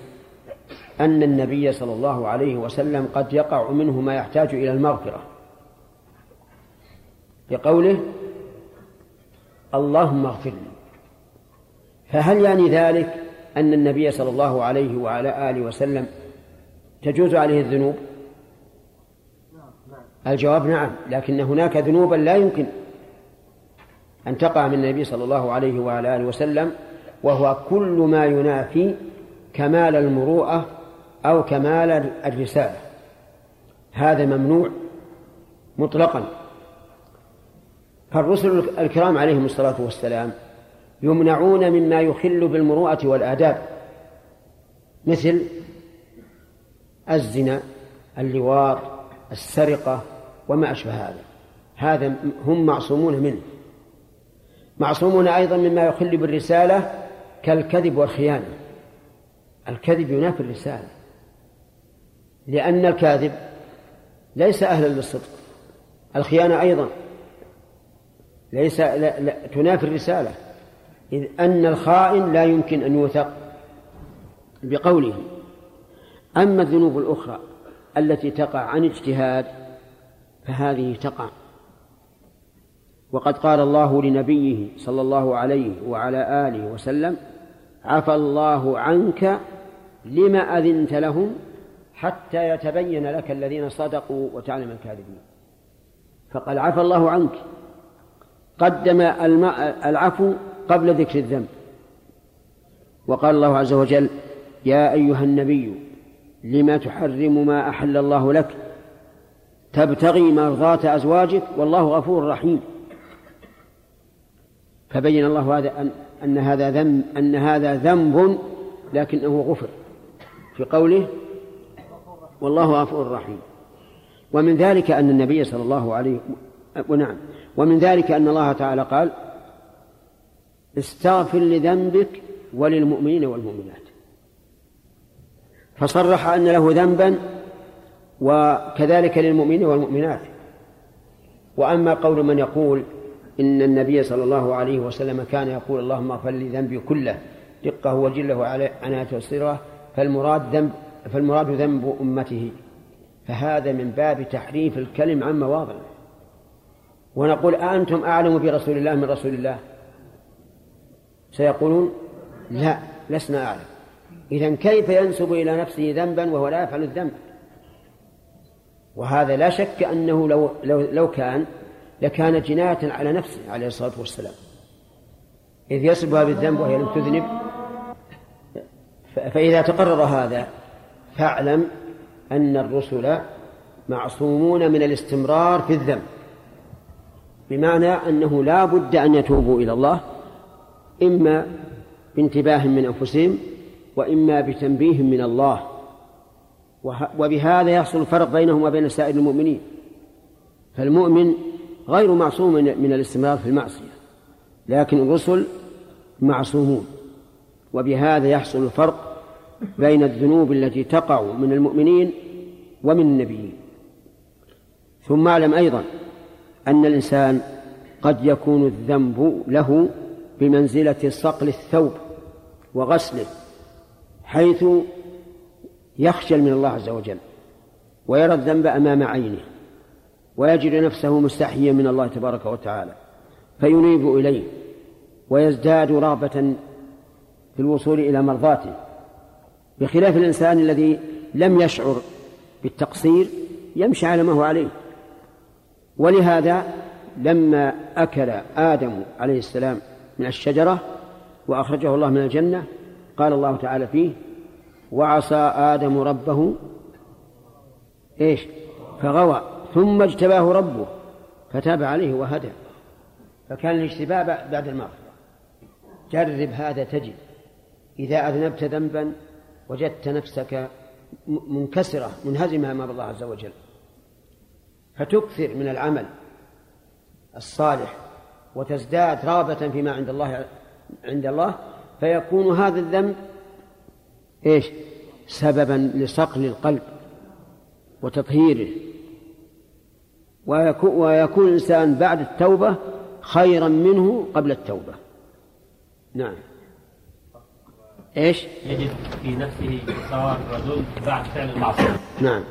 S1: أن النبي صلى الله عليه وسلم قد يقع منه ما يحتاج إلى المغفرة. بقوله اللهم اغفر لي. فهل يعني ذلك أن النبي صلى الله عليه وعلى آله وسلم تجوز عليه الذنوب؟ الجواب نعم لكن هناك ذنوبا لا يمكن أن تقع من النبي صلى الله عليه وعلى آله وسلم وهو كل ما ينافي كمال المروءة أو كمال الرسالة. هذا ممنوع مطلقا. فالرسل الكرام عليهم الصلاة والسلام يمنعون مما يخل بالمروءة والآداب. مثل الزنا اللواط السرقة وما أشبه هذا. هذا هم معصومون منه. معصومون أيضا مما يخل بالرسالة كالكذب والخيانة. الكذب ينافي الرسالة. لأن الكاذب ليس أهلا للصدق. الخيانة أيضا ليس لا لا تنافي الرسالة. إذ أن الخائن لا يمكن أن يوثق بقوله. أما الذنوب الأخرى التي تقع عن اجتهاد فهذه تقع. وقد قال الله لنبيه صلى الله عليه وعلى آله وسلم عفى الله عنك لما أذنت لهم حتى يتبين لك الذين صدقوا وتعلم الكاذبين. فقال عفى الله عنك. قدم العفو قبل ذكر الذنب. وقال الله عز وجل يا أيها النبي لما تحرم ما أحل الله لك. تبتغي مرضاة أزواجك والله غفور رحيم. فبين الله هذا أن, أن هذا ذنب أن هذا ذنب لكنه غفر. في قوله والله غفور رحيم. ومن ذلك أن النبي صلى الله عليه ونعم ومن ذلك أن الله تعالى قال استغفر لذنبك وللمؤمنين والمؤمنات. فصرح أن له ذنبا وكذلك للمؤمنين والمؤمنات. وأما قول من يقول إن النبي صلى الله عليه وسلم كان يقول اللهم اغفر لي ذنبي كله دقة وجله وعنايته وصيره فالمراد ذنب فالمراد ذنب أمته. فهذا من باب تحريف الكلم عن مواضعه. ونقول أأنتم أعلم برسول الله من رسول الله؟ سيقولون لا لسنا أعلم. إذا كيف ينسب إلى نفسه ذنبا وهو لا يفعل الذنب؟ وهذا لا شك أنه لو, لو, لو كان لكان جناية على نفسه عليه الصلاة والسلام. إذ يصبها بالذنب وهي لم تذنب. فإذا تقرر هذا فاعلم أن الرسل معصومون من الاستمرار في الذنب. بمعنى أنه لا بد أن يتوبوا إلى الله إما بانتباه من أنفسهم وإما بتنبيه من الله. وبهذا يحصل الفرق بينهم وبين سائر المؤمنين. فالمؤمن غير معصوم من الاستمرار في المعصية لكن الرسل معصومون. وبهذا يحصل الفرق بين الذنوب التي تقع من المؤمنين ومن النبيين. ثم اعلم أيضا أن الإنسان قد يكون الذنب له بمنزلة صقل الثوب وغسله حيث يخجل من الله عز وجل ويرى الذنب أمام عينه ويجد نفسه مستحيا من الله تبارك وتعالى فينيب إليه ويزداد رغبة في الوصول إلى مرضاته بخلاف الإنسان الذي لم يشعر بالتقصير يمشي على ما هو عليه. ولهذا لما أكل آدم عليه السلام من الشجرة وأخرجه الله من الجنة قال الله تعالى فيه وعصى آدم ربه إيش؟ فغوى ثم اجتباه ربه فتاب عليه وهدى. فكان الاجتباء بعد المغفرة. جرب هذا تجد. إذا أذنبت ذنبا وجدت نفسك منكسرة منهزمة أمام الله عز وجل. فتكثر من العمل الصالح وتزداد رغبة فيما عند الله عند الله فيكون هذا الذنب إيش؟ سببا لصقل القلب وتطهيره. ويكون الإنسان بعد التوبة خيرا منه قبل التوبة. نعم. إيش؟
S9: يجد في نفسه ثواب الرجل بعد فعل المعصية.
S1: نعم.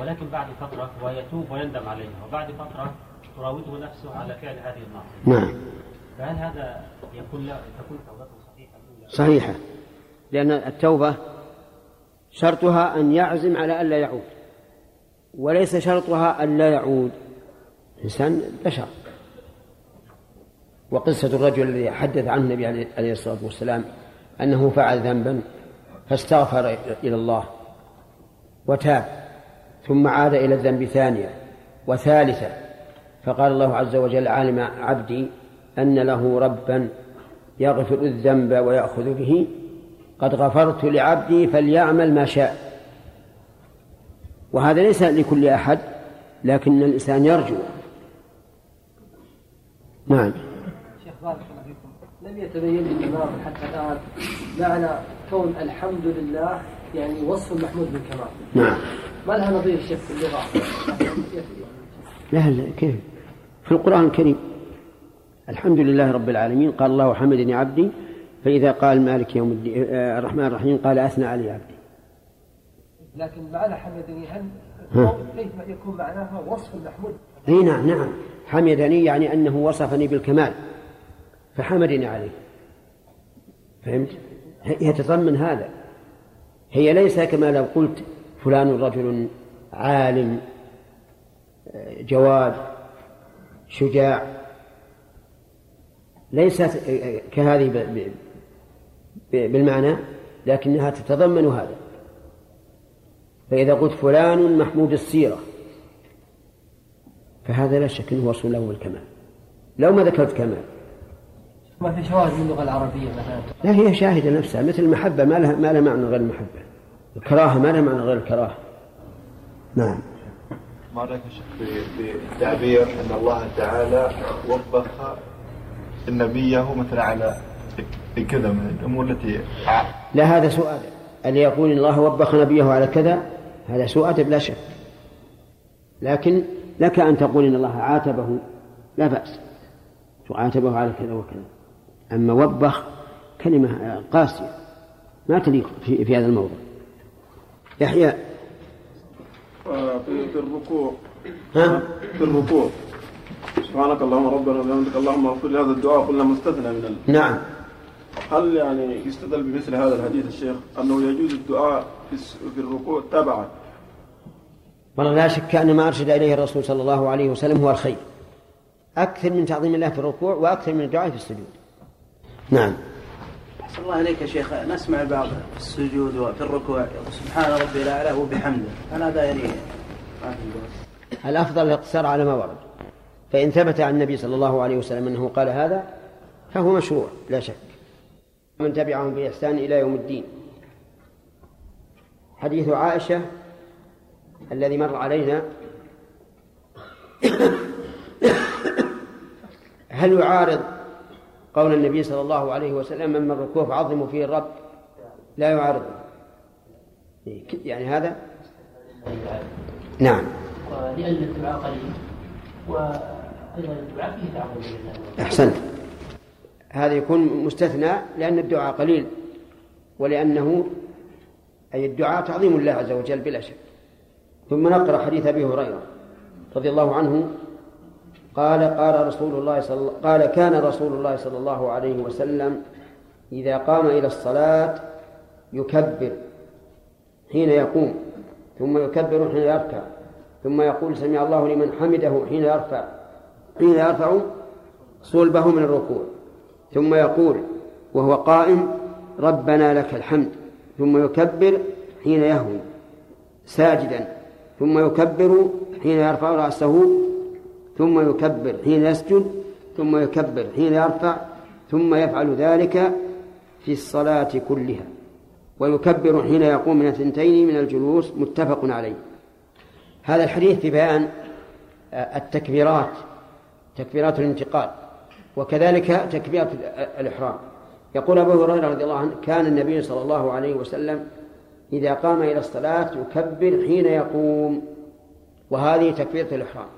S9: ولكن بعد فترة هو يتوب ويندم عليها وبعد فترة تراوده نفسه على فعل هذه المعصية.
S1: نعم.
S9: فهل هذا يكون له تكون توبته صحيحة؟
S1: لأن التوبة شرطها أن يعزم على ألا يعود. وليس شرطها أن لا يعود. إنسان بشر. وقصة الرجل الذي حدث عنه النبي عليه الصلاة والسلام أنه فعل ذنبا فاستغفر إلى الله وتاب ثم عاد إلى الذنب ثانية وثالثة فقال الله عز وجل عالم عبدي أن له ربا يغفر الذنب ويأخذ به. قد غفرت لعبدي فليعمل ما شاء. وهذا ليس لكل أحد لكن الإنسان يرجو. نعم.
S3: شيخ بارك الله فيكم. لم يتبين للإمام حتى الآن معنى كون الحمد لله يعني وصف محمود بالكمال
S1: نعم.
S3: ما لها نظير شيخ في اللغة؟
S1: لا لا كيف؟ في القرآن الكريم. الحمد لله رب العالمين. قال الله حمدني عبدي. فإذا قال مالك يوم الدين آه، الرحمن الرحيم قال أثنى علي عبدي.
S3: لكن معنى حمدني هل كيف يكون معناها وصف المحمود
S1: أي نعم نعم. حمدني يعني أنه وصفني بالكمال. فحمدني عليه. فهمت؟ هي تتضمن هذا. هي ليس كما لو قلت فلان رجل عالم جواد شجاع. ليست كهذه بالمعنى لكنها تتضمن هذا. فإذا قلت فلان محمود السيرة فهذا لا شك أنه وصف له بالكمال لو ما ذكرت كمال.
S3: ما في شواهد من اللغة العربية مثلا؟
S1: لا هي شاهدة نفسها مثل المحبة ما لها ما لها معنى غير المحبة. الكراهة ما لها معنى غير الكراهة. نعم.
S10: ما رأيك بتعبير أن الله تعالى وبخ نبيه مثلا على كذا من الأمور التي
S1: لا هذا سؤال. اللي يقول الله وبخ نبيه على كذا هذا سوء أدب لا شك. لكن لك أن تقول إن الله عاتبه لا بأس. تعاتبه على كذا وكذا. أما وبخ كلمة قاسية. ما تليق في, في هذا الموضوع. يحيى.
S11: آه، في, في الركوع.
S1: ها؟
S11: في الركوع. سبحانك اللهم ربنا وبحمدك اللهم اغفر لي هذا الدعاء قلنا مستثنى من ال...
S1: نعم.
S11: هل يعني يستدل بمثل هذا الحديث الشيخ أنه يجوز الدعاء في, الس- في الركوع تبعا؟
S1: والله لا شك أن ما أرشد إليه الرسول صلى الله عليه وسلم هو الخير. أكثر من تعظيم الله في الركوع وأكثر من الدعاء في السجود. نعم.
S12: أحسن الله إليك يا شيخ. نسمع البعض في السجود وفي الركوع. سبحان ربي الأعلى وبحمده هل هذا يعني؟ ما في
S1: الأفضل الاقتصار على ما ورد. فإن ثبت عن النبي صلى الله عليه وسلم أنه قال هذا فهو مشروع لا شك. من تبعهم بإحسان إلى يوم الدين. حديث عائشة الذي مر علينا. هل يعارض قول النبي صلى الله عليه وسلم من الركوع فعظموا فيه الرب؟ لا يعارض. يعني هذا؟ نعم.
S13: لأن الدعاء قليل.
S1: أحسنت. هذا يكون مستثنى لأن الدعاء قليل ولأنه أي الدعاء تعظيم الله عز وجل بلا شك. ثم نقرأ حديث أبي هريرة رضي الله عنه. قال قال رسول الله صلى قال كان رسول الله صلى الله عليه وسلم إذا قام إلى الصلاة يكبر حين يقوم ثم يكبر حين يركع ثم يقول سمع الله لمن حمده حين يرفع. حين يرفع صلبه من الركوع ثم يقول وهو قائم ربنا لك الحمد ثم يكبر حين يهوي ساجدا ثم يكبر حين يرفع رأسه ثم يكبر حين يسجد ثم يكبر حين يرفع ثم يفعل ذلك في الصلاة كلها ويكبر حين يقوم من الثنتين من الجلوس متفق عليه. هذا الحديث في بيان التكبيرات تكبيرات الانتقال وكذلك تكبيرة الإحرام. يقول أبو هريرة رضي الله عنه كان النبي صلى الله عليه وسلم إذا قام إلى الصلاة يكبر حين يقوم وهذه تكبيرة الإحرام.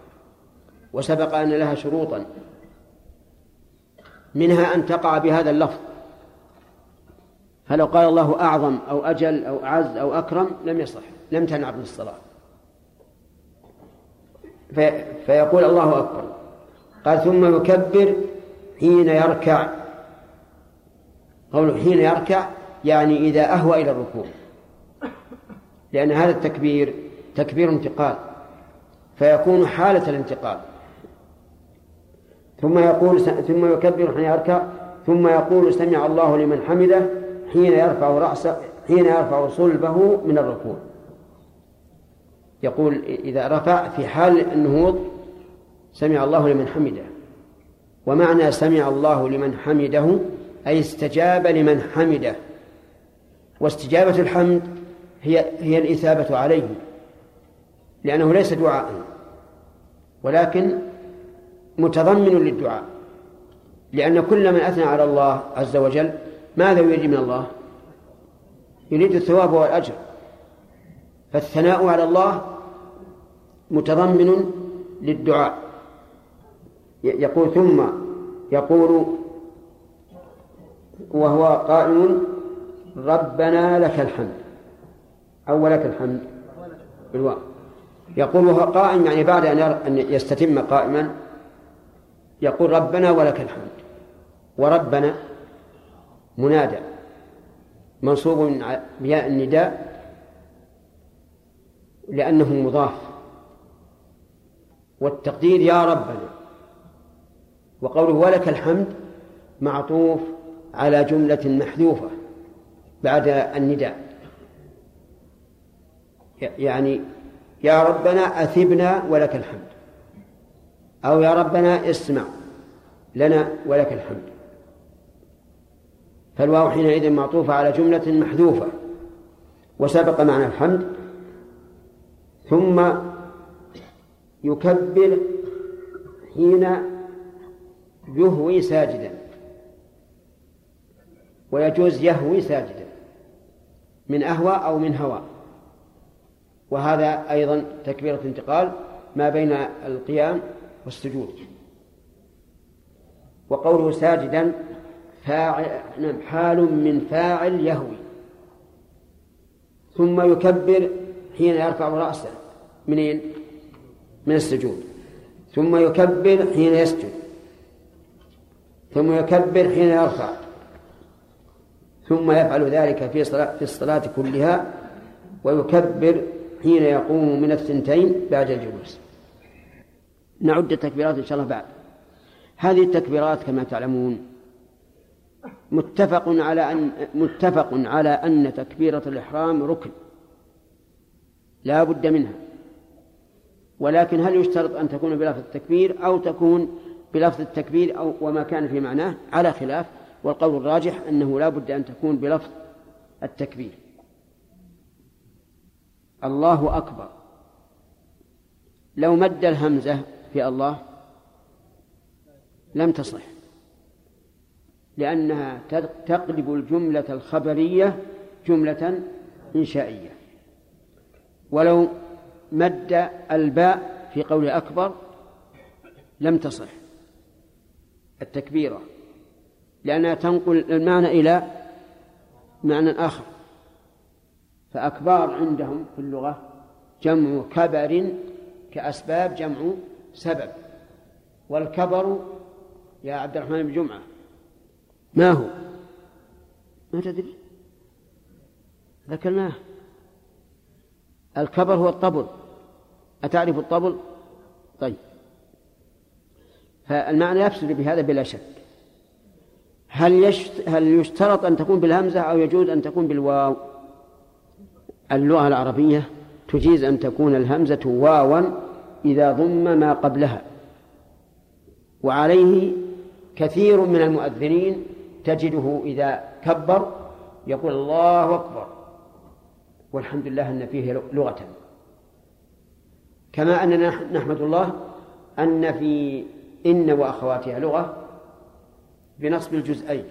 S1: وسبق أن لها شروطا منها أن تقع بهذا اللفظ. فلو قال الله أعظم أو أجل أو أعز أو أكرم لم يصح لم تنع من الصلاة. في فيقول الله أكبر. قال ثم يكبر حين يركع. قوله حين يركع يعني إذا أهوى إلى الركوع. لأن هذا التكبير تكبير انتقال فيكون حالة الانتقال. ثم يقول ثم يكبر حين يركع ثم يقول سمع الله لمن حمده حين يرفع رأسه حين يرفع صلبه من الركوع. يقول إذا رفع في حال النهوض سمع الله لمن حمده. ومعنى سمع الله لمن حمده أي استجاب لمن حمده. واستجابة الحمد هي هي الإثابة عليه لأنه ليس دعاء ولكن متضمن للدعاء. لأن كل من أثنى على الله عز وجل ماذا يريد من الله؟ يريد الثواب والأجر. فالثناء على الله متضمن للدعاء. يقول ثم يقول وهو قائم ربنا لك الحمد. أو لك الحمد. بالواو. يقول وهو قائم يعني بعد أن يستتم قائما يقول ربنا ولك الحمد. وربنا منادى. منصوب بياء النداء لأنه مضاف. والتقدير يا ربنا. وقوله ولك الحمد معطوف على جملة محذوفة بعد النداء. يعني يا ربنا أثبنا ولك الحمد أو يا ربنا اسمع لنا ولك الحمد. فالواو حينئذ معطوفة على جملة محذوفة وسبق معنى الحمد. ثم يكبر حين يهوي ساجدا. ويجوز يهوي ساجدا. من أهوى أو من هوى. وهذا أيضا تكبيرة انتقال ما بين القيام والسجود. وقوله ساجدا فاعل نعم حال من فاعل يهوي. ثم يكبر حين يرفع رأسه. منين؟ من السجود. ثم يكبر حين يسجد. ثم يكبر حين يرفع ثم يفعل ذلك في في الصلاة كلها ويكبر حين يقوم من الثنتين بعد الجلوس. نعد التكبيرات إن شاء الله بعد. هذه التكبيرات كما تعلمون متفق على أن متفق على أن تكبيرة الإحرام ركن. لا بد منها. ولكن هل يشترط أن تكون بلفظ التكبير أو تكون بلفظ التكبير أو وما كان في معناه على خلاف والقول الراجح أنه لا بد أن تكون بلفظ التكبير. الله أكبر. لو مد الهمزة في الله لم تصح لأنها تقلب الجملة الخبرية جملة إنشائية. ولو مد الباء في قول أكبر لم تصح. التكبيرة لأنها تنقل المعنى إلى معنى آخر. فأكبار عندهم في اللغة جمع كبر كأسباب جمع سبب والكبر يا عبد الرحمن بن جمعة ما هو؟ ما تدري؟ ذكرناه. الكبر هو الطبل. أتعرف الطبل؟ طيب. فالمعنى يفسد بهذا بلا شك. هل. هل يشترط أن تكون بالهمزة أو يجوز أن تكون بالواو؟ اللغة العربية تجيز أن تكون الهمزة واوا إذا ضم ما قبلها. وعليه كثير من المؤذنين تجده إذا كبر يقول الله أكبر. والحمد لله أن فيه لغة. كما أننا نحمد الله أن في إن وأخواتها لغة بنصب الجزئين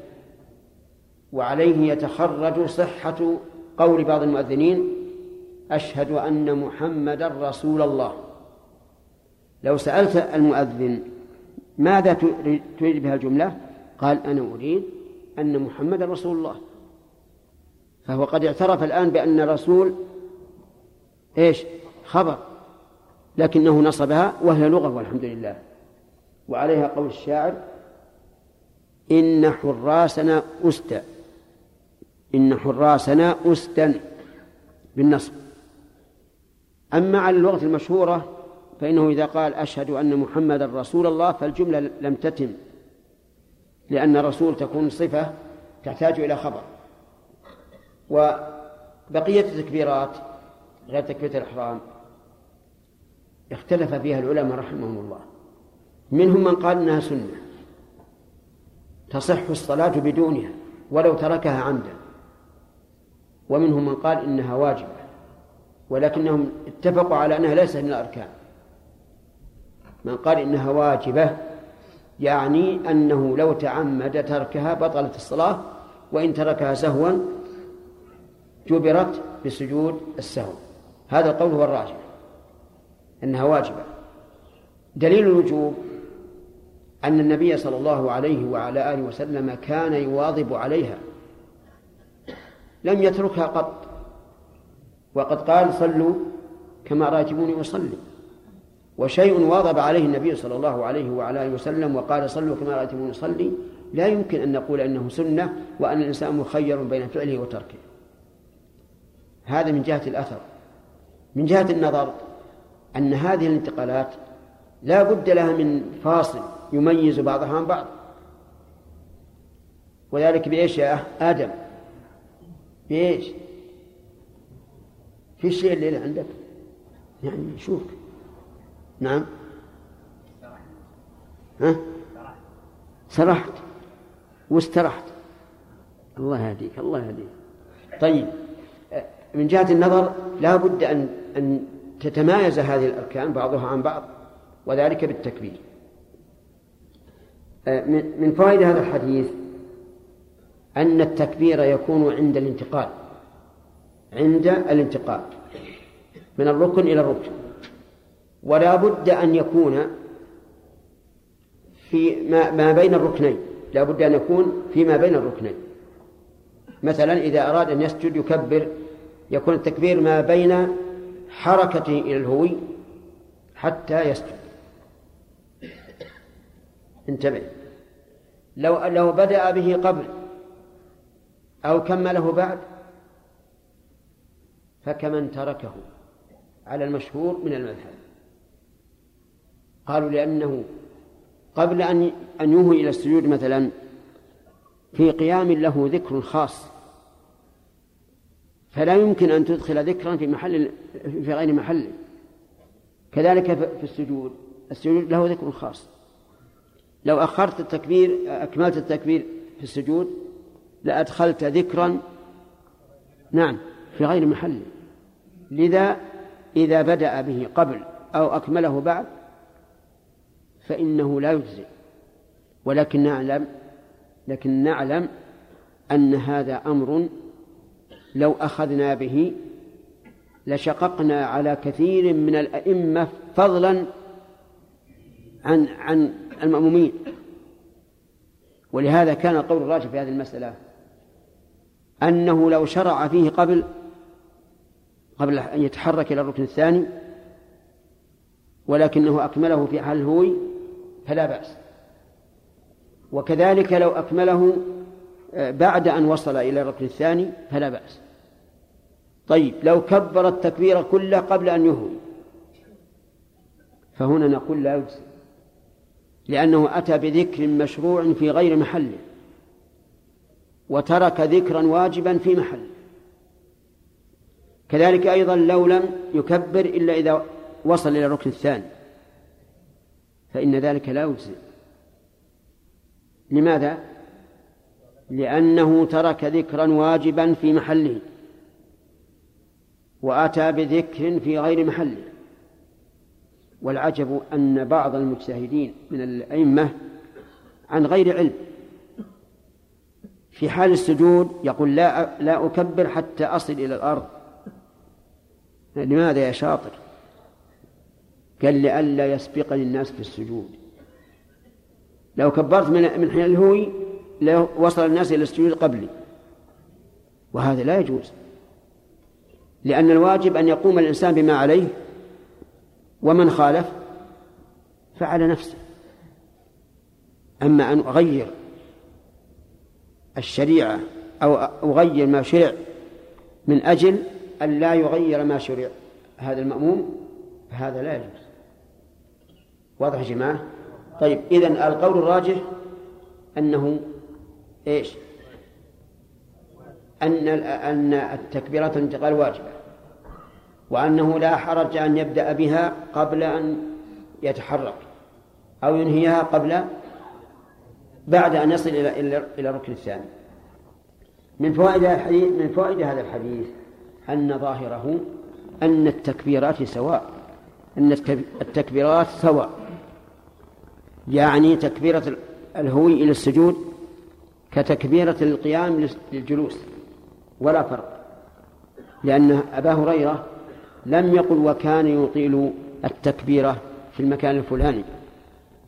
S1: وعليه يتخرج صحة قول بعض المؤذنين أشهد أن محمدا رسول الله. لو سألت المؤذن ماذا تريد بها الجملة؟ قال أنا أريد أن محمدا رسول الله. فهو قد اعترف الآن بأن الرسول إيش؟ خبر لكنه نصبها وهي لغة والحمد لله. وعليها قول الشاعر إن حراسنا أستى إن حراسنا أستن بالنصب. أما على اللغة المشهورة فإنه إذا قال أشهد أن محمدا رسول الله فالجملة لم تتم لأن الرسول تكون صفة تحتاج إلى خبر. وبقية التكبيرات غير تكبيرة الإحرام اختلف فيها العلماء رحمهم الله. منهم من قال إنها سنة. تصح الصلاة بدونها ولو تركها عمدا. ومنهم من قال إنها واجبة ولكنهم اتفقوا على أنها ليست من الأركان. من قال إنها واجبة يعني أنه لو تعمد تركها بطلت الصلاة وإن تركها سهوا جبرت بسجود السهو. هذا القول هو الراجح إنها واجبة. دليل الوجوب أن النبي صلى الله عليه وعلى آله وسلم كان يواظب عليها. لم يتركها قط. وقد قال صلوا كما رأيتموني أصلي. وشيء واظب عليه النبي صلى الله عليه وعلى آله وسلم وقال صلوا كما رأيتموني أصلي لا يمكن أن نقول أنه سنة وأن الإنسان مخير بين فعله وتركه. هذا من جهة الأثر. من جهة النظر أن هذه الانتقالات لا بد لها من فاصل. يميز بعضها عن بعض. وذلك بإيش يا آدم؟ بإيش؟ في شيء الليلة عندك؟ يعني شوف نعم. ها؟ سرحت. واسترحت. الله يهديك الله يهديك. طيب. من جهة النظر لا بد أن أن تتمايز هذه الأركان بعضها عن بعض وذلك بالتكبير. من فوائد هذا الحديث أن التكبير يكون عند الانتقال عند الانتقال من الركن إلى الركن. ولا بد أن يكون في ما, ما بين الركنين لا بد أن يكون فيما بين الركنين. مثلا إذا أراد أن يسجد يكبر يكون التكبير ما بين حركته إلى الهوي حتى يسجد. انتبه. لو لو بدأ به قبل أو كمله بعد فكمن تركه على المشهور من المذهب. قالوا لأنه قبل أن أن يهوي إلى السجود مثلا في قيام له ذكر خاص فلا يمكن أن تدخل ذكرا في محل في غير محله كذلك في السجود. السجود له ذكر خاص. لو أخرت التكبير أكملت التكبير في السجود لأدخلت ذكرا. نعم في غير محله لذا إذا بدأ به قبل أو أكمله بعد فإنه لا يجزئ. ولكن نعلم لكن نعلم أن هذا أمر لو أخذنا به لشققنا على كثير من الأئمة فضلا عن عن المأمومين. ولهذا كان القول الراجح في هذه المسألة أنه لو شرع فيه قبل قبل أن يتحرك إلى الركن الثاني ولكنه أكمله في حال الهوي فلا بأس. وكذلك لو أكمله آه، بعد أن وصل إلى الركن الثاني فلا بأس. طيب لو كبر التكبير كله قبل أن يهوي فهنا نقول لا يجزي. لأنه أتى بذكر مشروع في غير محله وترك ذكرا واجبا في محله كذلك أيضا لو لم يكبر إلا إذا وصل إلى الركن الثاني فإن ذلك لا يجزئ. لماذا؟ لأنه ترك ذكرا واجبا في محله وأتى بذكر في غير محله. والعجب أن بعض المجتهدين من الأئمة عن غير علم في حال السجود يقول لا لا أكبر حتى أصل إلى الأرض. لماذا يا شاطر؟ قال لئلا يسبقني الناس في السجود. لو كبرت من من حين الهوي لو وصل الناس إلى السجود قبلي. وهذا لا يجوز. لأن الواجب أن يقوم الإنسان بما عليه ومن خالف فعلى نفسه. أما أن أغير الشريعة أو أغير ما شرع من أجل أن لا يغير ما شرع هذا المأموم فهذا لا يجوز. واضح يا جماعة؟ طيب إذن القول الراجح أنه إيش؟ أن أن التكبيرات الانتقال واجبة. وأنه لا حرج أن يبدأ بها قبل أن يتحرك أو ينهيها قبل بعد أن يصل إلى إلى الركن الثاني. من فوائد الحديث من فوائد هذا الحديث أن ظاهره أن التكبيرات سواء. أن التكبيرات سواء. يعني تكبيرة الهوي إلى السجود كتكبيرة القيام للجلوس. ولا فرق. لأن أبا هريرة لم يقل وكان يطيل التكبيرة في المكان الفلاني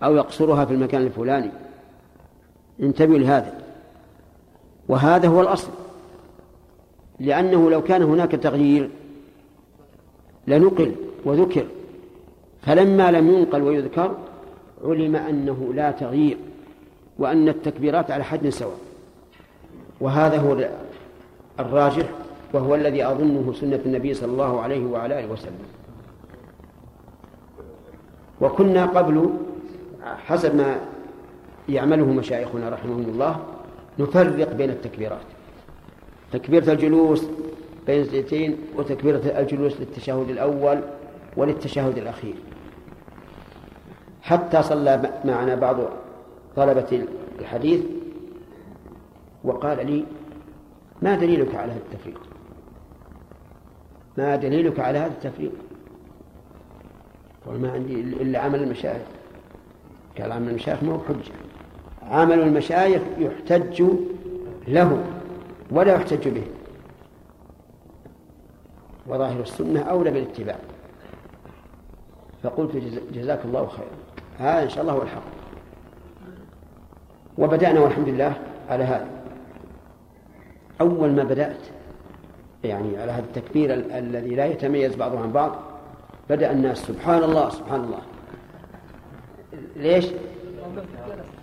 S1: أو يقصرها في المكان الفلاني. انتبهوا لهذا. وهذا هو الأصل. لأنه لو كان هناك تغيير لنقل وذكر. فلما لم ينقل ويذكر علم أنه لا تغيير وأن التكبيرات على حد سواء. وهذا هو الراجح. وهو الذي أظنه سنة النبي صلى الله عليه وعلى آله وسلم. وكنا قبل حسب ما يعمله مشايخنا رحمهم الله نفرق بين التكبيرات. تكبيرة الجلوس بين الزيتين وتكبيرة الجلوس للتشهد الأول وللتشهد الأخير. حتى صلى معنا بعض طلبة الحديث وقال لي ما دليلك على هذا التفريق؟ ما دليلك على هذا التفريق؟ قال ما عندي إلا عمل المشايخ. قال عمل المشايخ ما هو حجة عمل المشايخ يحتج له ولا يحتج به. وظاهر السنة أولى بالاتباع. فقلت جزاك الله خيرا. هذا إن شاء الله هو الحق. وبدأنا والحمد لله على هذا. أول ما بدأت يعني على هذا التكبير ال- الذي لا يتميز بعضه عن بعض بدأ الناس سبحان الله سبحان الله. ليش؟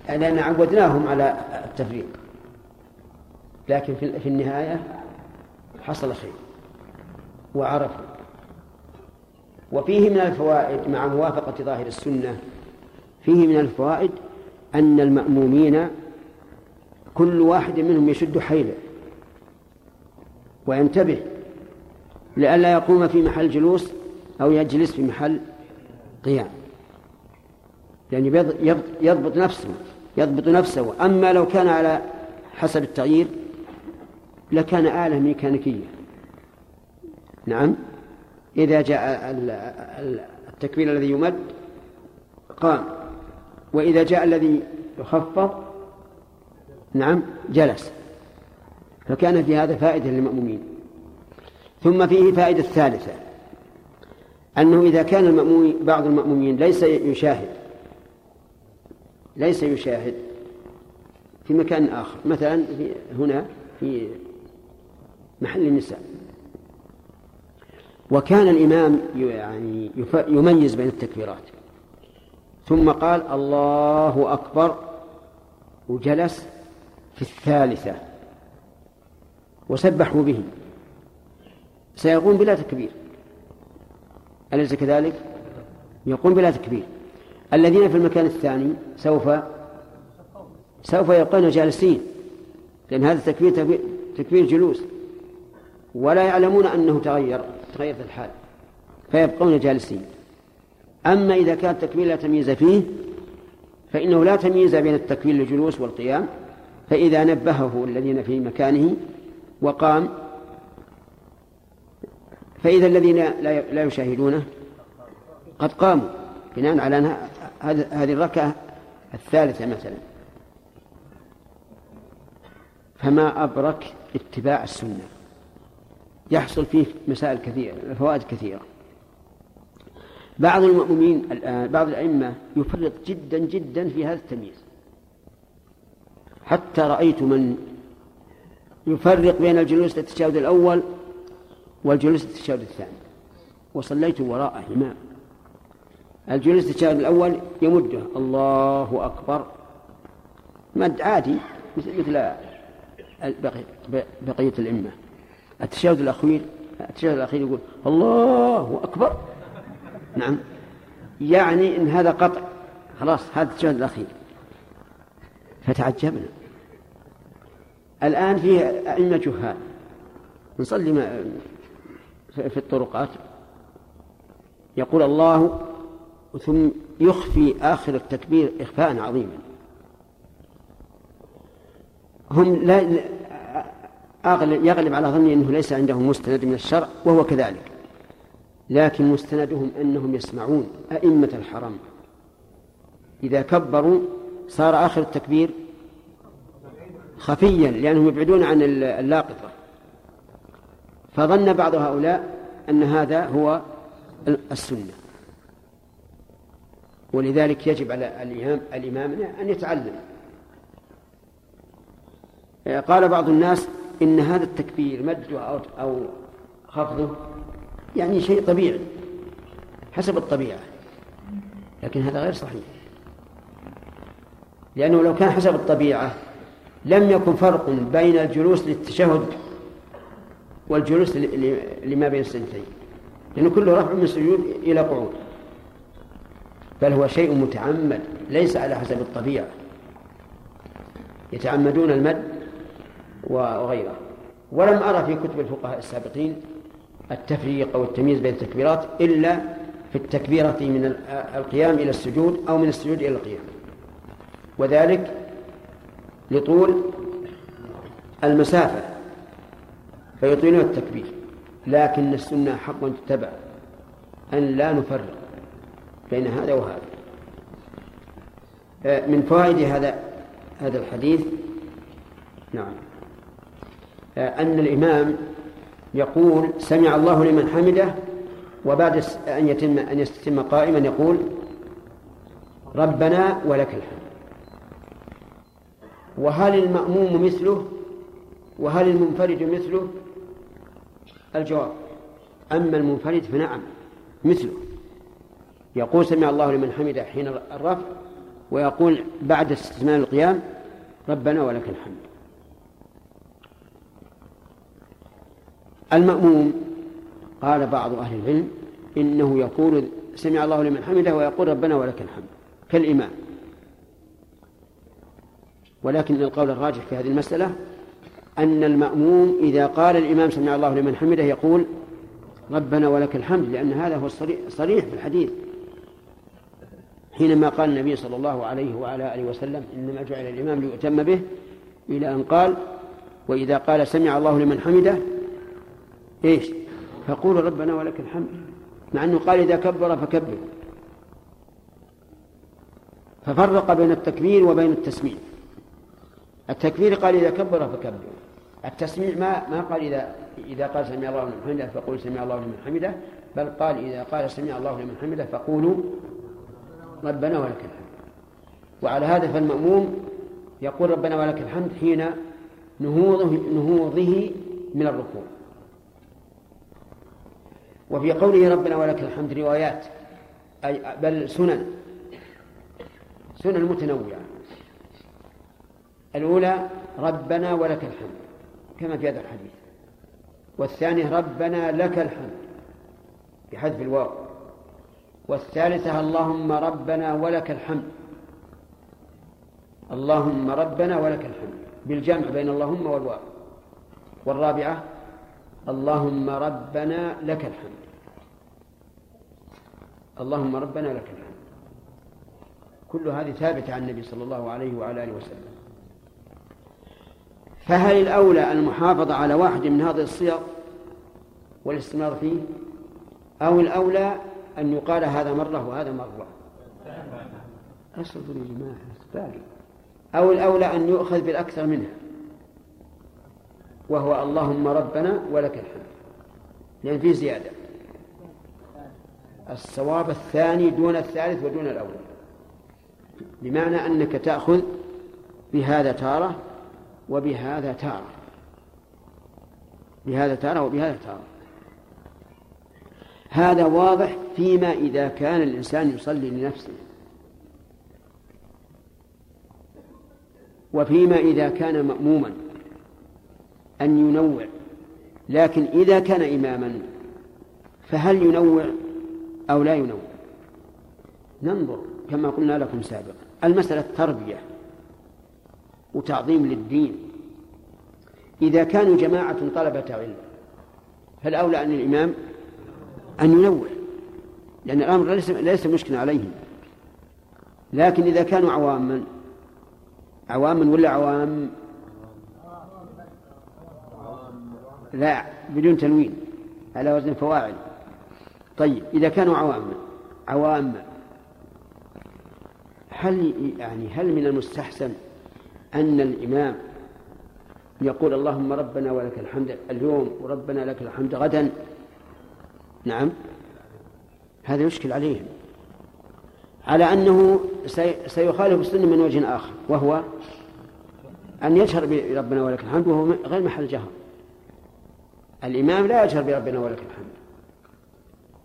S1: لأن عودناهم على التفريق. لكن في النهاية حصل خير وعرفوا. وفيه من الفوائد مع موافقة ظاهر السنة فيه من الفوائد أن المأمومين كل واحد منهم يشد حيله. وينتبه لئلا يقوم في محل جلوس أو يجلس في محل قيام. يعني يضبط نفسه يضبط نفسه. أما لو كان على حسب التغيير لكان آلة ميكانيكية. نعم. إذا جاء التكبير الذي يمد قام. وإذا جاء الذي يخفض نعم جلس. فكان في هذا فائدة للمأمومين. ثم فيه فائدة ثالثة أنه إذا كان المأموم بعض المأمومين ليس يشاهد ليس يشاهد في مكان آخر مثلا هنا في محل النساء. وكان الإمام يعني يميز بين التكبيرات. ثم قال الله أكبر وجلس في الثالثة. وسبحوا به. سيقوم بلا تكبير. أليس كذلك؟ يقوم بلا تكبير. الذين في المكان الثاني سوف سوف يبقون جالسين لأن هذا تكبير تكبير جلوس. ولا يعلمون أنه تغير تغيرت الحال فيبقون جالسين أما إذا كان التكبير لا تمييز فيه فإنه لا تمييز بين التكبير للجلوس والقيام فإذا نبهه الذين في مكانه وقام فإذا الذين لا يشاهدونه قد قاموا بناء على هذه الركعة الثالثة مثلا. فما أبرك اتباع السنة. يحصل فيه مسائل كثيرة فوائد كثيرة. بعض المؤمنين بعض الأئمة يفرط جدا جدا في هذا التمييز. حتى رأيت من يفرق بين الجلوس للتشهد الأول والجلوس للتشهد الثاني. وصليت وراء إمام. الجلوس للتشهد الأول يمده الله أكبر. مد عادي مثل بقية الأئمة التشهد الأخير التشهد الأخير يقول الله أكبر. نعم. يعني إن هذا قطع. خلاص هذا التشهد الأخير. فتعجبنا. الآن فيه أئمة جهال. نصلي في الطرقات. يقول الله ثم يخفي آخر التكبير إخفاء عظيما. هم لا يغلب على ظني أنه ليس عندهم مستند من الشرع وهو كذلك. لكن مستندهم أنهم يسمعون أئمة الحرم. إذا كبروا صار آخر التكبير خفيا لأنهم يبعدون عن اللاقطة. فظن بعض هؤلاء أن هذا هو السنة. ولذلك يجب على الإمام, الإمام أن يتعلم. قال بعض الناس إن هذا التكبير مده أو, أو خفضه يعني شيء طبيعي حسب الطبيعة. لكن هذا غير صحيح. لأنه لو كان حسب الطبيعة لم يكن فرق بين الجلوس للتشهد والجلوس لما بين السجدتين لأنه كله رفع من السجود إلى قعود. بل هو شيء متعمد ليس على حسب الطبيعة. يتعمدون المد وغيره. ولم أرى في كتب الفقهاء السابقين التفريق أو التمييز بين التكبيرات إلا في التكبيرة من القيام إلى السجود أو من السجود إلى القيام. وذلك لطول المسافة فيطيلون التكبير لكن السنة حق تتبع أن لا نفرق بين هذا وهذا. من فوائد هذا هذا الحديث نعم. أن الإمام يقول سمع الله لمن حمده وبعد أن يتم أن يستتم قائما يقول ربنا ولك الحمد. وهل المأموم مثله؟ وهل المنفرد مثله؟ الجواب أما المنفرد فنعم مثله. يقول سمع الله لمن حمده حين الرفع ويقول بعد استثناء القيام ربنا ولك الحمد. المأموم قال بعض أهل العلم إنه يقول سمع الله لمن حمده ويقول ربنا ولك الحمد كالإمام. ولكن القول الراجح في هذه المسألة أن المأموم إذا قال الإمام سمع الله لمن حمده يقول ربنا ولك الحمد لأن هذا هو الصريح في الحديث. حينما قال النبي صلى الله عليه وعلى آله وسلم إنما جعل الإمام ليؤتم به إلى أن قال وإذا قال سمع الله لمن حمده إيش؟ فقولوا ربنا ولك الحمد مع أنه قال إذا كبر فكبر. ففرق بين التكبير وبين التسميع التكبير قال إذا كبر فكبر. التسميع ما ما قال إذا إذا قال سمع الله لمن حمده فقول سمع الله لمن حمده بل قال إذا قال سمع الله لمن حمده فقولوا ربنا ولك الحمد. وعلى هذا فالمأموم يقول ربنا ولك الحمد حين نهوضه نهوضه من الركوع. وفي قوله ربنا ولك الحمد روايات أي بل سنن. سنن متنوعة. الأولى ربنا ولك الحمد كما في هذا الحديث. والثانية ربنا لك الحمد بحذف الواو. والثالثة اللهم ربنا ولك الحمد. اللهم ربنا ولك الحمد بالجمع بين اللهم والواو. والرابعة اللهم ربنا لك الحمد. اللهم ربنا لك الحمد. كل هذه ثابتة عن النبي صلى الله عليه وعلى آله وسلم. فهل الأولى المحافظة على واحد من هذه الصيغ والاستمرار فيه؟ أو الأولى أن يقال هذا مرة وهذا مرة؟ أصبر يا جماعة أو الأولى أن يؤخذ بالأكثر منها وهو اللهم ربنا ولك الحمد. لأن فيه زيادة. الصواب الثاني دون الثالث ودون الأول بمعنى أنك تأخذ بهذا تارة وبهذا تارة بهذا تارة وبهذا تارة هذا واضح فيما إذا كان الإنسان يصلي لنفسه. وفيما إذا كان مأموما أن ينوع. لكن إذا كان إماما فهل ينوع أو لا ينوع؟ ننظر كما قلنا لكم سابقا. المسألة تربية وتعظيم للدين. إذا كانوا جماعة طلبة علم فالأولى أن الإمام أن ينوع لأن الأمر ليس ليس مشكلا عليهم. لكن إذا كانوا عواما عواما ولا عوام؟ لا بدون تنوين على وزن فواعل. طيب إذا كانوا عواما عواما هل يعني هل من المستحسن أن الإمام يقول اللهم ربنا ولك الحمد اليوم وربنا لك الحمد غدا. نعم. هذا يشكل عليهم. على أنه سيخالف السنة من وجه آخر وهو أن يجهر بربنا ولك الحمد وهو غير محل جهر. الإمام لا يجهر بربنا ولك الحمد.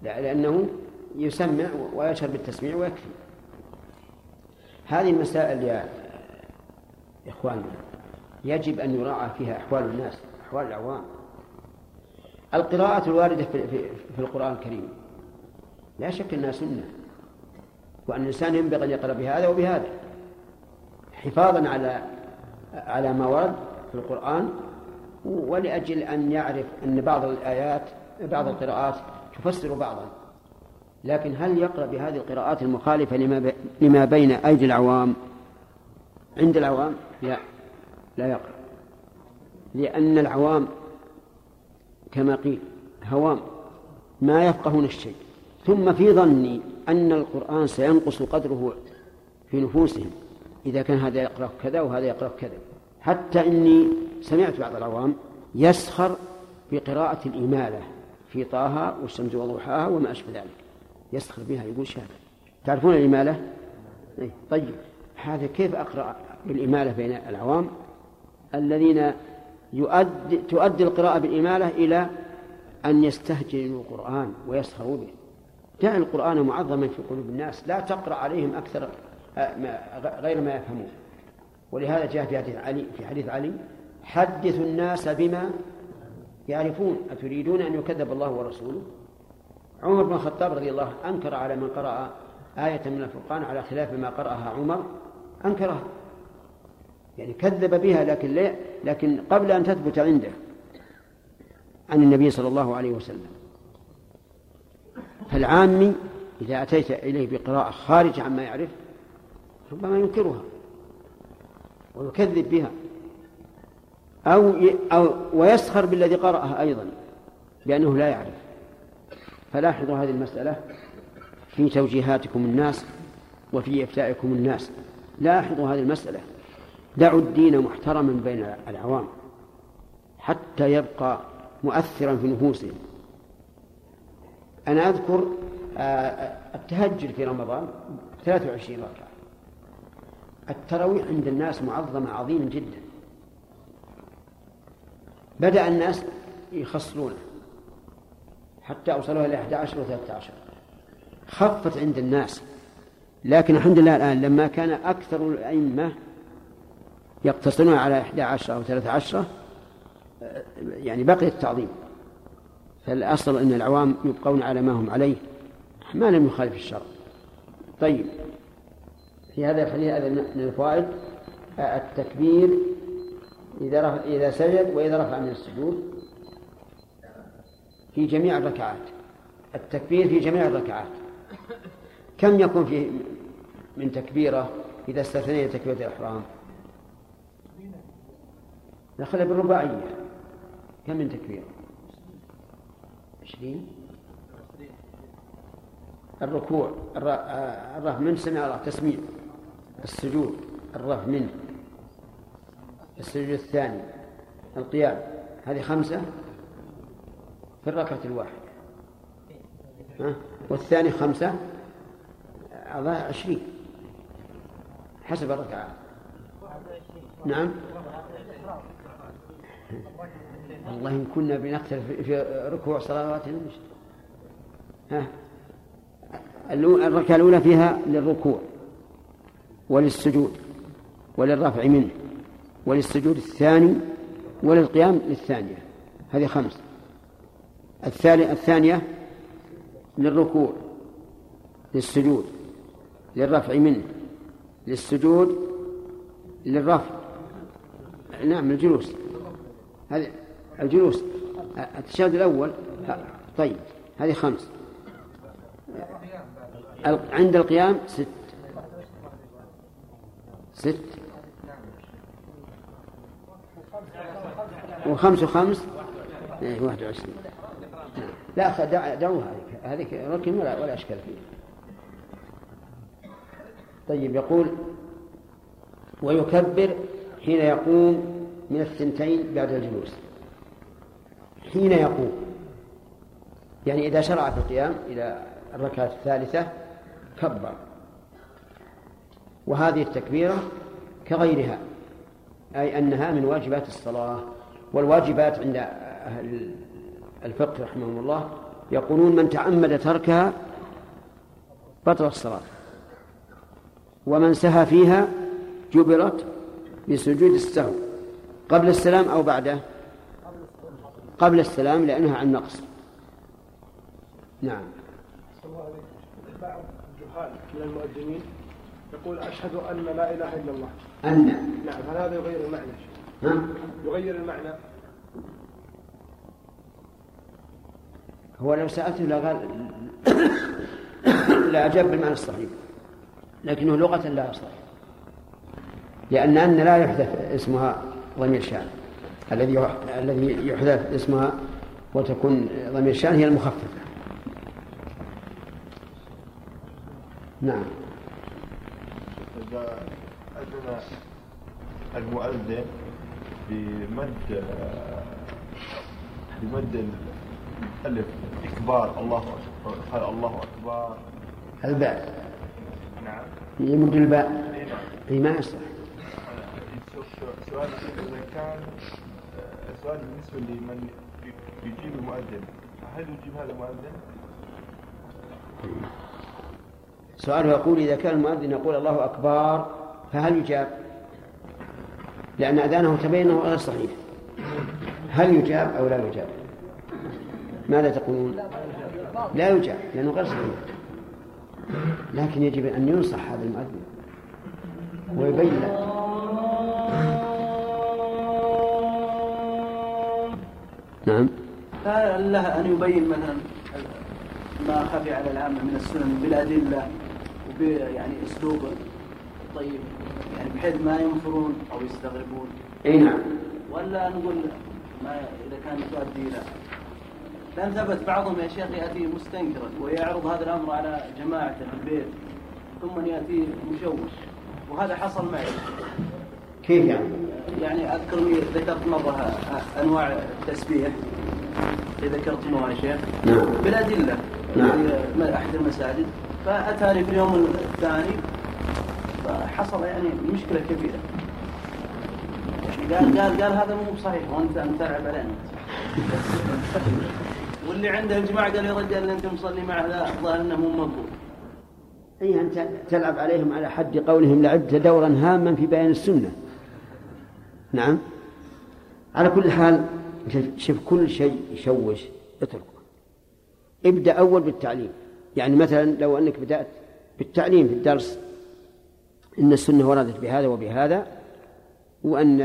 S1: لأنه يسمع ويشهر بالتسميع ويكفي. هذه المسائل يا إخواننا. يجب أن يراعى فيها أحوال الناس أحوال العوام. القراءة الواردة في, في, في القرآن الكريم. لا شك أنها سنة. وأن الإنسان ينبغي أن يقرأ بهذا وبهذا. حفاظا على على ما ورد في القرآن ولأجل أن يعرف أن بعض الآيات بعض القراءات تفسر بعضا. لكن هل يقرأ بهذه القراءات المخالفة لما, بين أيدي العوام عند العوام؟ لا. لا يقرأ. لأن العوام كما قيل هوام ما يفقهون الشيء. ثم في ظني أن القرآن سينقص قدره في نفوسهم. إذا كان هذا يقرأ كذا وهذا يقرأ كذا. حتى إني سمعت بعض العوام يسخر بقراءة الإمالة في طه والشمس وضحاها وما أشبه ذلك. يسخر بها يقول شهادة تعرفون الإمالة؟ إيه؟ طيب. هذا كيف أقرأ بالإمالة بين العوام؟ الذين يؤدي تؤدي القراءة بالإمالة إلى أن يستهجنوا القرآن ويسخروا به. دع القرآن معظما في قلوب الناس لا تقرأ عليهم أكثر آه، غير ما يفهمون. ولهذا جاء في حديث علي في حديث علي حدثوا الناس بما يعرفون. أتريدون أن يكذب الله ورسوله؟ عمر بن الخطاب رضي الله أنكر على من قرأ آية من الفرقان على خلاف ما قرأها عمر. أنكرها. يعني كذب بها لكن لا لكن قبل أن تثبت عنده عن النبي صلى الله عليه وسلم. فالعامي إذا أتيت إليه بقراءة خارج عما يعرف ربما ينكرها ويكذب بها أو أو ويسخر بالذي قرأها أيضا لأنه لا يعرف. فلاحظوا هذه المسألة في توجيهاتكم الناس وفي إفتائكم الناس. لاحظوا هذه المسألة. دعوا الدين محترما بين العوام حتى يبقى مؤثرا في نفوسهم. أنا أذكر آه، التهجد في رمضان 23 ركعة. التراويح عند الناس معظمة عظيما جدا. بدأ الناس يخصلونه حتى أوصلوها إلى 11 و 13 خفت عند الناس. لكن الحمد لله الآن لما كان أكثر الأئمة يقتصرون على 11 أو 13 يعني بقي التعظيم. فالأصل أن العوام يبقون على ما هم عليه ما لم يخالف الشرع. طيب في هذا الحديث هذا من الفوائد التكبير إذا رفع إذا سجد وإذا رفع من السجود في جميع الركعات. التكبير في جميع الركعات. كم يكون فيه من تكبيرة إذا استثنينا تكبيرة الإحرام؟ دخل بالرباعية. كم من تكبيرة؟ عشرين. الركوع الرفع من سمع الله تسميع. السجود الرفع منه السجود الثاني القيام. هذه خمسة في الركعة الواحدة؟ والثاني خمسة أعضاء عشرين. حسب الركعات نعم. والله إن كنا بنختلف في ركوع صلواتنا ها؟ الركعة الأولى فيها للركوع وللسجود وللرفع منه وللسجود الثاني وللقيام للثانية. هذه خمس. الثانية للركوع للسجود للرفع منه للسجود للرفع. نعم الجلوس. هذه الجلوس التشهد الأول طيب هذه خمس. عند القيام ست. ست. وخمس وخمس؟ إيه، واحد وعشرين. لا دعوها هذيك. ركن ولا ولا أشكال فيه طيب يقول ويكبر حين يقوم من الثنتين بعد الجلوس. حين يقوم. يعني إذا شرع في القيام إلى الركعة الثالثة كبر. وهذه التكبيرة كغيرها أي أنها من واجبات الصلاة والواجبات عند أهل الفقه رحمهم الله يقولون من تعمد تركها بطل الصلاة. ومن سهى فيها جبرت بسجود السهو. قبل السلام أو بعده؟ قبل السلام لأنها عن نقص. نعم.
S14: بعض الجهال من المؤذنين يقول أشهد أن لا إله إلا الله.
S1: أن.
S14: نعم هل هذا يغير المعنى؟
S1: نعم
S14: يغير المعنى؟
S1: هو لو سألته لقال لا أجاب بالمعنى الصحيح. لكنه لغة لا يصلح لأن أن لا يحدث اسمها ضمير شان. الذي الذي يحدث اسمها وتكون ضمير شان هي المخففة. نعم.
S10: إذا أذن المؤذن بمد بمد الألف إكبار الله أكبر قال الله أكبر.
S1: الباء.
S10: نعم.
S1: يمد الباء. اي ما يصلح
S10: سؤال إذا كان سؤال بالنسبة لمن يجيب المؤذن هل يجيب هذا المؤذن؟
S1: سؤاله يقول إذا كان المؤذن يقول الله أكبر فهل يجاب؟ لأن أذانه تبين أنه غير صحيح هل يجاب أو لا يجاب؟ ماذا تقولون؟ لا يجاب لأنه غير صحيح لكن يجب أن ينصح هذا المؤذن ويبين له نعم.
S12: له أن يبين مثلا ما خفي على العامة من السنن بالأدلة وب يعني أسلوب طيب يعني بحيث ما ينفرون أو يستغربون.
S1: أي نعم.
S12: ولا نقول ما إذا كان تؤدي إلى. لأن ثبت بعضهم يا شيخ يأتي مستنكرا ويعرض هذا الأمر على جماعته في البيت ثم يأتي مشوش. وهذا حصل معي.
S1: كيف يعني؟
S12: يعني أذكر لي ذكرت مرة أنواع التسبيح. اللي ذكرتموها يا شيخ.
S1: نعم.
S12: بالأدلة
S1: نعم.
S12: في أحد المساجد. فأتاني في اليوم الثاني فحصل يعني مشكلة كبيرة. يعني قال قال قال هذا مو صحيح وأنت انت تلعب علينا. واللي عنده الجماعة قال يا رجال اللي انت مصلي معه لا ظاهر إنه مو مقبول.
S1: أي أنت تلعب عليهم على حد قولهم لعبت دورا هاما في بيان السنة. نعم. على كل حال شوف كل شيء يشوش اتركه. ابدأ أول بالتعليم. يعني مثلا لو أنك بدأت بالتعليم في الدرس إن السنة وردت بهذا وبهذا وأن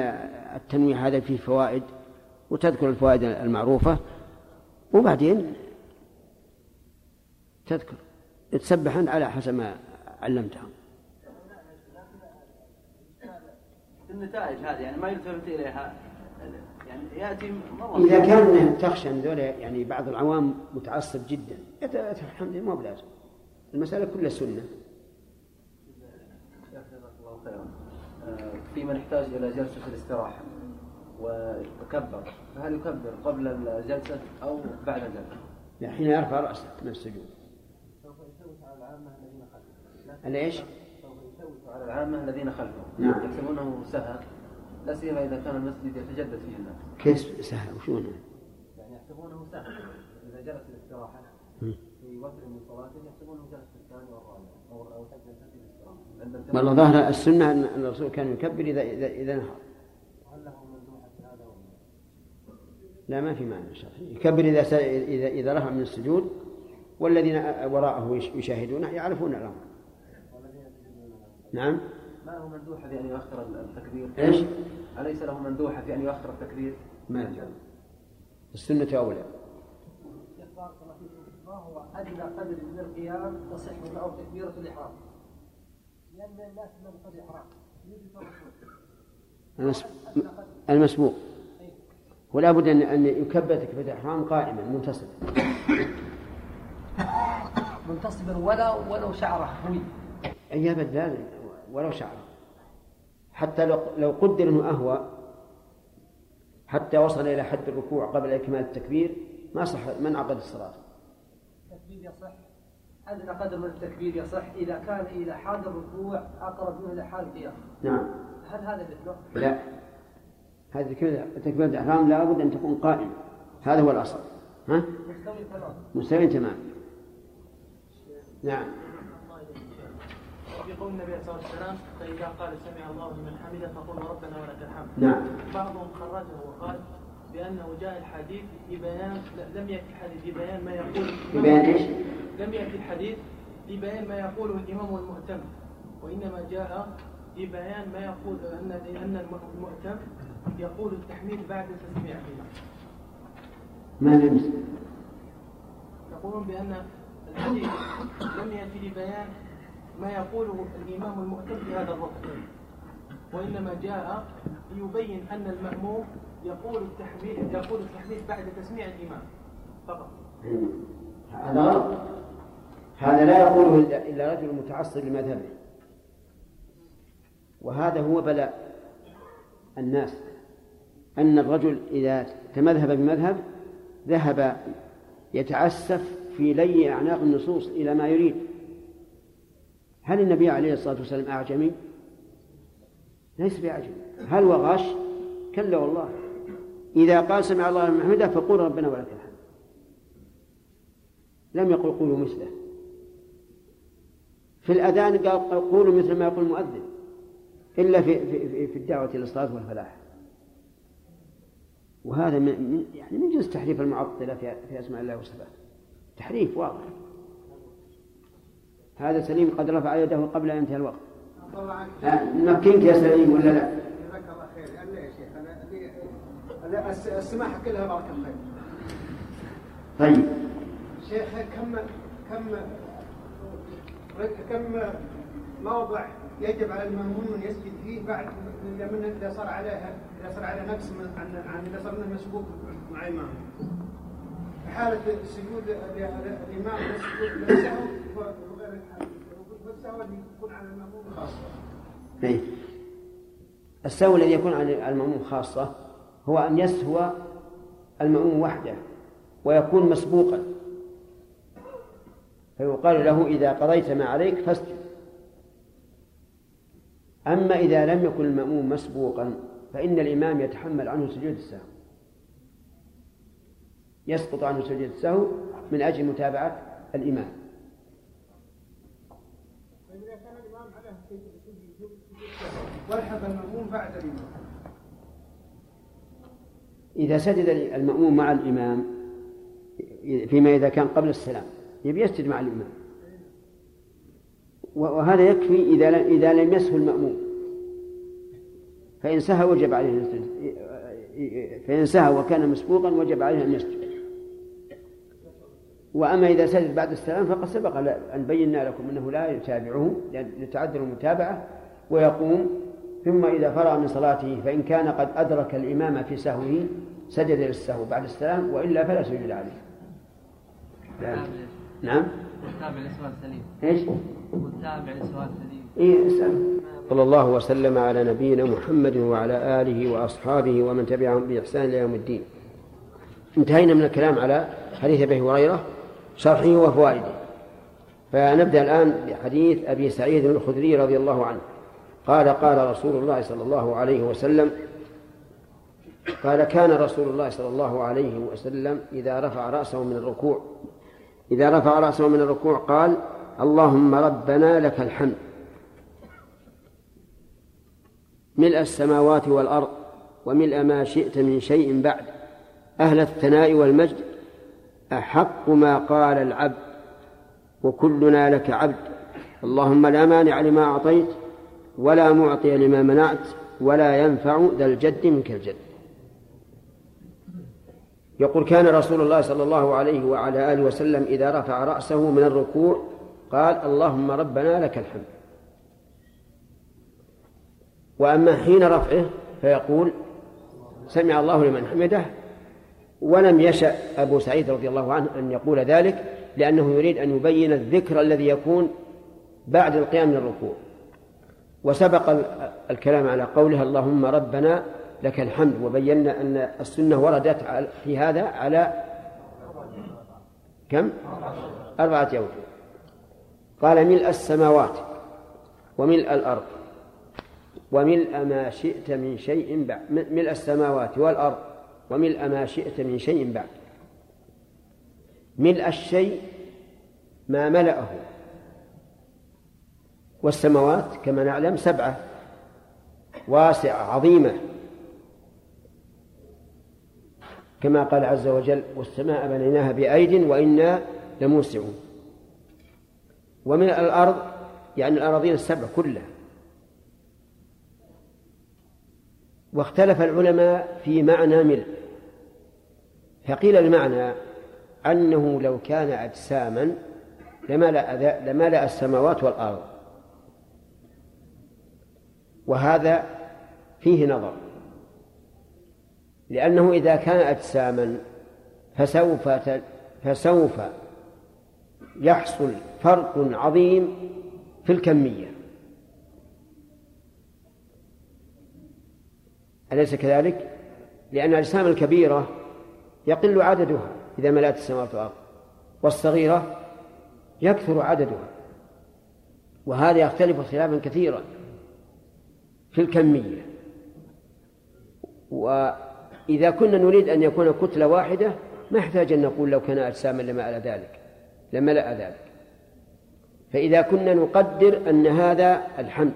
S1: التنويه هذا فيه فوائد وتذكر الفوائد المعروفة وبعدين تذكر تسبح أنت على حسب ما علمتهم
S12: النتائج هذه يعني ما يلتفت إليها. يعني يأتي مره
S1: إذا كان تخشى أن ذولا يعني بعض العوام متعصب جدا الحمد لله ما بلازم. المسألة كلها سنة.
S6: جزاك الله خيرا. آه، في من يحتاج إلى جلسة الاستراحة ويكبر. فهل يكبر قبل الجلسة أو بعد الجلسة؟
S1: لا حين يرفع رأسه من السجود.
S6: سوف يسوس على العامة الذين خلفه.
S1: الإيش؟
S6: سوف يسوس على العامة الذين خلفه
S1: نعم.
S6: يحسبونه سهى لا سيما إذا كان المسجد يتجدد فيه الناس.
S1: كيف سهل؟ وشو؟
S6: يعني يحسبونه سهى إذا جلس الاستراحة. في وتر من صلاته يحسبونه جلس في الثاني والرابع أو أو الاستراحة.
S1: والله ظاهر السنة أن الرسول كان يكبر إذا إذا إذا نهض
S6: هل له في هذا
S1: لا؟ ما في معنى شرعي. يكبر إذا إذا إذا رفع من السجود والذين وراءه يش- يشاهدونه يعرفون الأمر. نعم.
S6: ما له مندوحة في أن يؤخر التكبير؟
S1: إيش؟
S6: أليس له مندوحة في أن يؤخر التكبير؟
S1: ما أدري. السنة أولى.
S15: بارك الله فيكم ما هو أدنى قدر من القيام تصح معه تكبيرة الإحرام؟ لأن الناس من قد
S1: المس- المسبوق ولا بد أن أن يكبر تكبيرة الإحرام قائما منتصبا
S15: منتصبا ولو ولو شعره هوي
S1: أي أبد لازم ولو شعر. حتى لو لو قدر أنه أهوى حتى وصل إلى حد الركوع قبل إكمال التكبير ما صح ما انعقد الصلاة.
S15: التكبير يصح؟ ادنى قدر من التكبير يصح إذا كان إلى حال الركوع أقرب منه إلى حال القيام.
S1: نعم.
S15: هل هذا مثله؟
S1: لا. هذه تكبيرة تكبيرة الإحرام لابد أن تكون قائمة. هذا هو الأصل. ها؟
S15: مستوي تمام.
S1: مستوي تمام. نعم.
S16: قول النبي عليه الصلاة والسلام فاذا قال سمع الله لمن حمده فقل ربنا ولك الحمد
S1: نعم.
S16: بعضهم خرجه وقال بأنه جاء الحديث في بيان لا، لم يأتي الحديث في بيان ما يقول
S1: في بيان إيش؟
S16: لم يأتي الحديث في بيان ما يقوله الإمام والمؤتم وإنما جاء في بيان ما يقول أن أن المؤتم يقول التحميد بعد تسميعه
S1: ما نمس
S16: يقولون بأن الحديث لم يأتي لبيان ما يقوله الإمام المؤتم في هذا الركن وإنما جاء ليبين أن المأموم يقول التحميد يقول التحميد بعد تسميع الإمام. فقط.
S1: هذا هذا لا يقوله إلا رجل متعصب لمذهبه. وهذا هو بلاء الناس. أن الرجل إذا تمذهب بمذهب ذهب يتعسف في لي أعناق النصوص إلى ما يريد. هل النبي عليه الصلاة والسلام أعجمي؟ ليس بأعجمي. هل هو غش؟ كلا والله. إذا قال سمع الله لمن حمده فقول ربنا ولك الحمد. لم يقل قولوا مثله. في الأذان قال قولوا مثل ما يقول المؤذن. إلا في في في الدعوة إلى الصلاة والفلاح. وهذا من يعني من جنس تحريف المعطلة في في أسماء الله وصفاته تحريف واضح. هذا سليم قد رفع يده قبل أن ينتهي الوقت. نمكنك يا سليم ولا لا؟
S2: جزاك الله خير. لأن يا شيخ. أنا السماحة كلها بارك الله
S1: طيب.
S2: شيخ كم كم كم موضع يجب على المأموم أن يسجد فيه بعد من إذا صار عليها إذا صار على نقص عن عن إذا صار مسبوق مع إمام في حالة السجود الإمام السجود للسهو وغير والسهو اللي يكون على المأموم خاصة.
S1: أي السهو الذي يكون على المأموم خاصة هو أن يسهو المأموم وحده ويكون مسبوقا. فيقال له إذا قضيت ما عليك فاسجد. أما إذا لم يكن المأموم مسبوقا فإن الإمام يتحمل عنه سجود السهو. يسقط عنه سجود السهو من أجل متابعة الإمام
S2: فإذا كان الإمام على المأموم بعد الإمام.
S1: إذا سجد المأموم مع الإمام فيما إذا كان قبل السلام يبي يسجد مع الإمام. وهذا يكفي إذا إذا لم يسهو المأموم. فإن سهى وجب عليه أن يسجد. فإن سهى وكان مسبوقا وجب عليه أن يسجد. وأما إذا سجد بعد السلام فقد سبق أن بينا لكم أنه لا يتابعه لتعذر المتابعة ويقوم ثم إذا فرغ من صلاته فإن كان قد أدرك الإمام في سهوه سجد للسهو بعد السلام وإلا فلا سجود عليه نعم
S6: والتابع لسؤال سليم
S1: إيش؟
S6: والتابع لسؤال سليم
S1: اي اسأل صلى الله وسلم على نبينا محمد وعلى آله وأصحابه ومن تبعهم بإحسان إلى يوم الدين. انتهينا من الكلام على حديث أبي هريرة شرحه وفوائده. فنبدأ الآن بحديث أبي سعيد الخدري رضي الله عنه. قال قال رسول الله صلى الله عليه وسلم قال كان رسول الله صلى الله عليه وسلم إذا رفع رأسه من الركوع إذا رفع رأسه من الركوع قال اللهم ربنا لك الحمد. ملء السماوات والأرض وملء ما شئت من شيء بعد أهل الثناء والمجد أحق ما قال العبد وكلنا لك عبد اللهم لا مانع لما أعطيت ولا معطي لما منعت ولا ينفع ذا الجد منك الجد. يقول كان رسول الله صلى الله عليه وعلى آله وسلم إذا رفع رأسه من الركوع قال اللهم ربنا لك الحمد. وأما حين رفعه فيقول سمع الله لمن حمده. ولم يشأ أبو سعيد رضي الله عنه أن يقول ذلك لأنه يريد أن يبين الذكر الذي يكون بعد القيام من الركوع. وسبق الكلام على قوله اللهم ربنا لك الحمد وبينا أن السنة وردت في هذا على كم؟ أربعة أوجه قال ملء السماوات وملء الأرض وملء ما شئت من شيء بعد. ملء السماوات والأرض وملء ما شئت من شيء بعد. ملء الشيء ما ملأه. والسماوات كما نعلم سبعة. واسعة عظيمة. كما قال عز وجل والسماء بنيناها بأيد وإنا لموسعون. ومن الأرض يعني الأراضين السبع كلها. واختلف العلماء في معنى ملء. فقيل المعنى أنه لو كان أجساما لملأ لملأ السماوات والأرض. وهذا فيه نظر. لأنه إذا كان أجساما فسوف فسوف يحصل فرق عظيم في الكمية. أليس كذلك؟ لأن الأجسام الكبيرة يقل عددها إذا ملأت السماوات والأرض والصغيرة يكثر عددها وهذا يختلف اختلافا كثيرا. في الكمية. وإذا كنا نريد أن يكون كتلة واحدة ما يحتاج أن نقول لو كان أجساما لما ألى ذلك لملأ ذلك. فإذا كنا نقدر أن هذا الحمد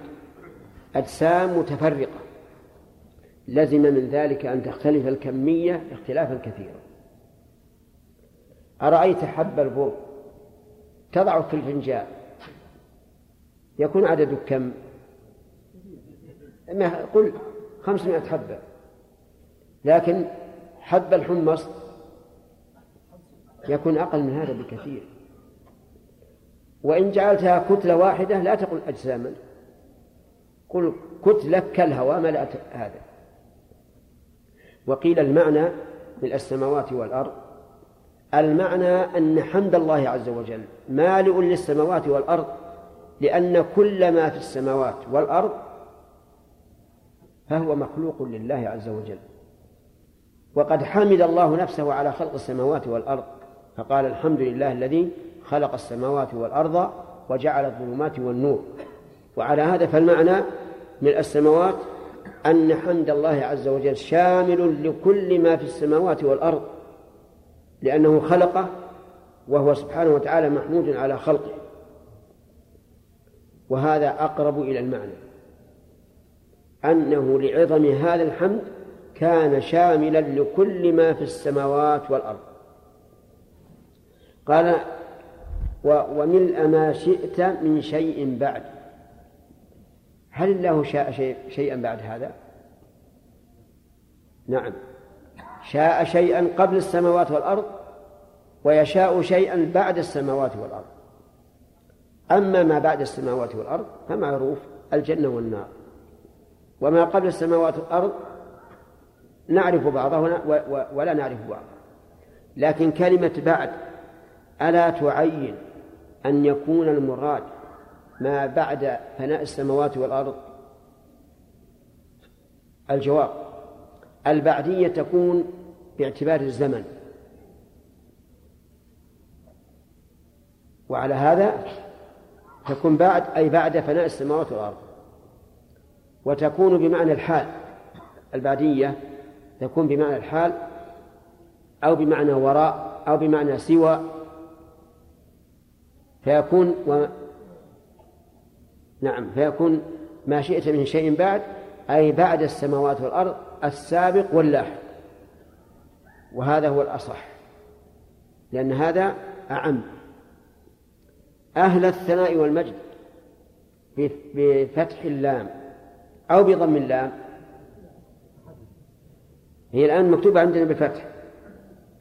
S1: أجسام متفرقة لزم من ذلك أن تختلف الكمية اختلافا كثيرا. أرأيت حب البر تضعه في الفنجان يكون عدده كم؟ قل خمسمائة حبة. لكن حب الحمص يكون أقل من هذا بكثير. وإن جعلتها كتلة واحدة لا تقل أجساما. قل كتلة كالهواء ملأت هذا. وقيل المعنى من السماوات والأرض. المعنى أن حمد الله عز وجل مالئ للسماوات والأرض لأن كل ما في السماوات والأرض فهو مخلوق لله عز وجل. وقد حمد الله نفسه على خلق السماوات والأرض فقال الحمد لله الذي خلق السماوات والأرض وجعل الظلمات والنور. وعلى هذا فالمعنى من السماوات أن حمد الله عز وجل شامل لكل ما في السماوات والأرض لأنه خلقه وهو سبحانه وتعالى محمود على خلقه. وهذا أقرب إلى المعنى. أنه لعظم هذا الحمد كان شاملا لكل ما في السماوات والأرض. قال وملء ما شئت من شيء بعد. هل الله شاء شيء شيئا بعد هذا؟ نعم. شاء شيئا قبل السماوات والأرض ويشاء شيئا بعد السماوات والأرض. أما ما بعد السماوات والأرض فمعروف الجنة والنار. وما قبل السماوات والأرض نعرف بعضه ولا نعرف بعضه لكن كلمة بعد ألا تعين أن يكون المراد ما بعد فناء السماوات والأرض؟ الجواب البعدية تكون باعتبار الزمن. وعلى هذا تكون بعد أي بعد فناء السماوات والأرض. وتكون بمعنى الحال البعدية تكون بمعنى الحال أو بمعنى وراء أو بمعنى سوى. فيكون و... نعم فيكون ما شئت من شيء بعد أي بعد السماوات والأرض السابق واللاحق. وهذا هو الأصح لأن هذا أعم. أهل الثناء والمجد بفتح اللام. أو بضم اللام. هي الآن مكتوبة عندنا بالفتح.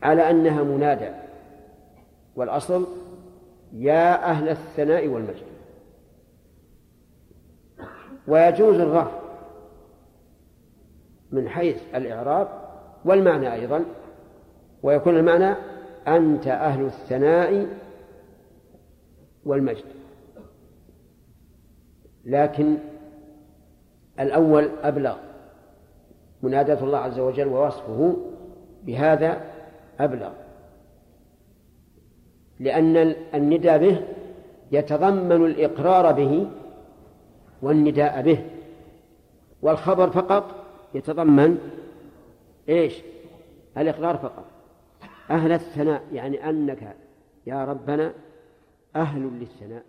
S1: على أنها منادى. والأصل يا أهل الثناء والمجد. ويجوز الرفع من حيث الإعراب والمعنى أيضا. ويكون المعنى أنت أهل الثناء والمجد. لكن الأول أبلغ مناداة الله عز وجل ووصفه بهذا أبلغ لأن النداء به يتضمن الإقرار به والنداء به والخبر فقط يتضمن إيش؟ الإقرار فقط أهل الثناء يعني أنك يا ربنا أهل للثناء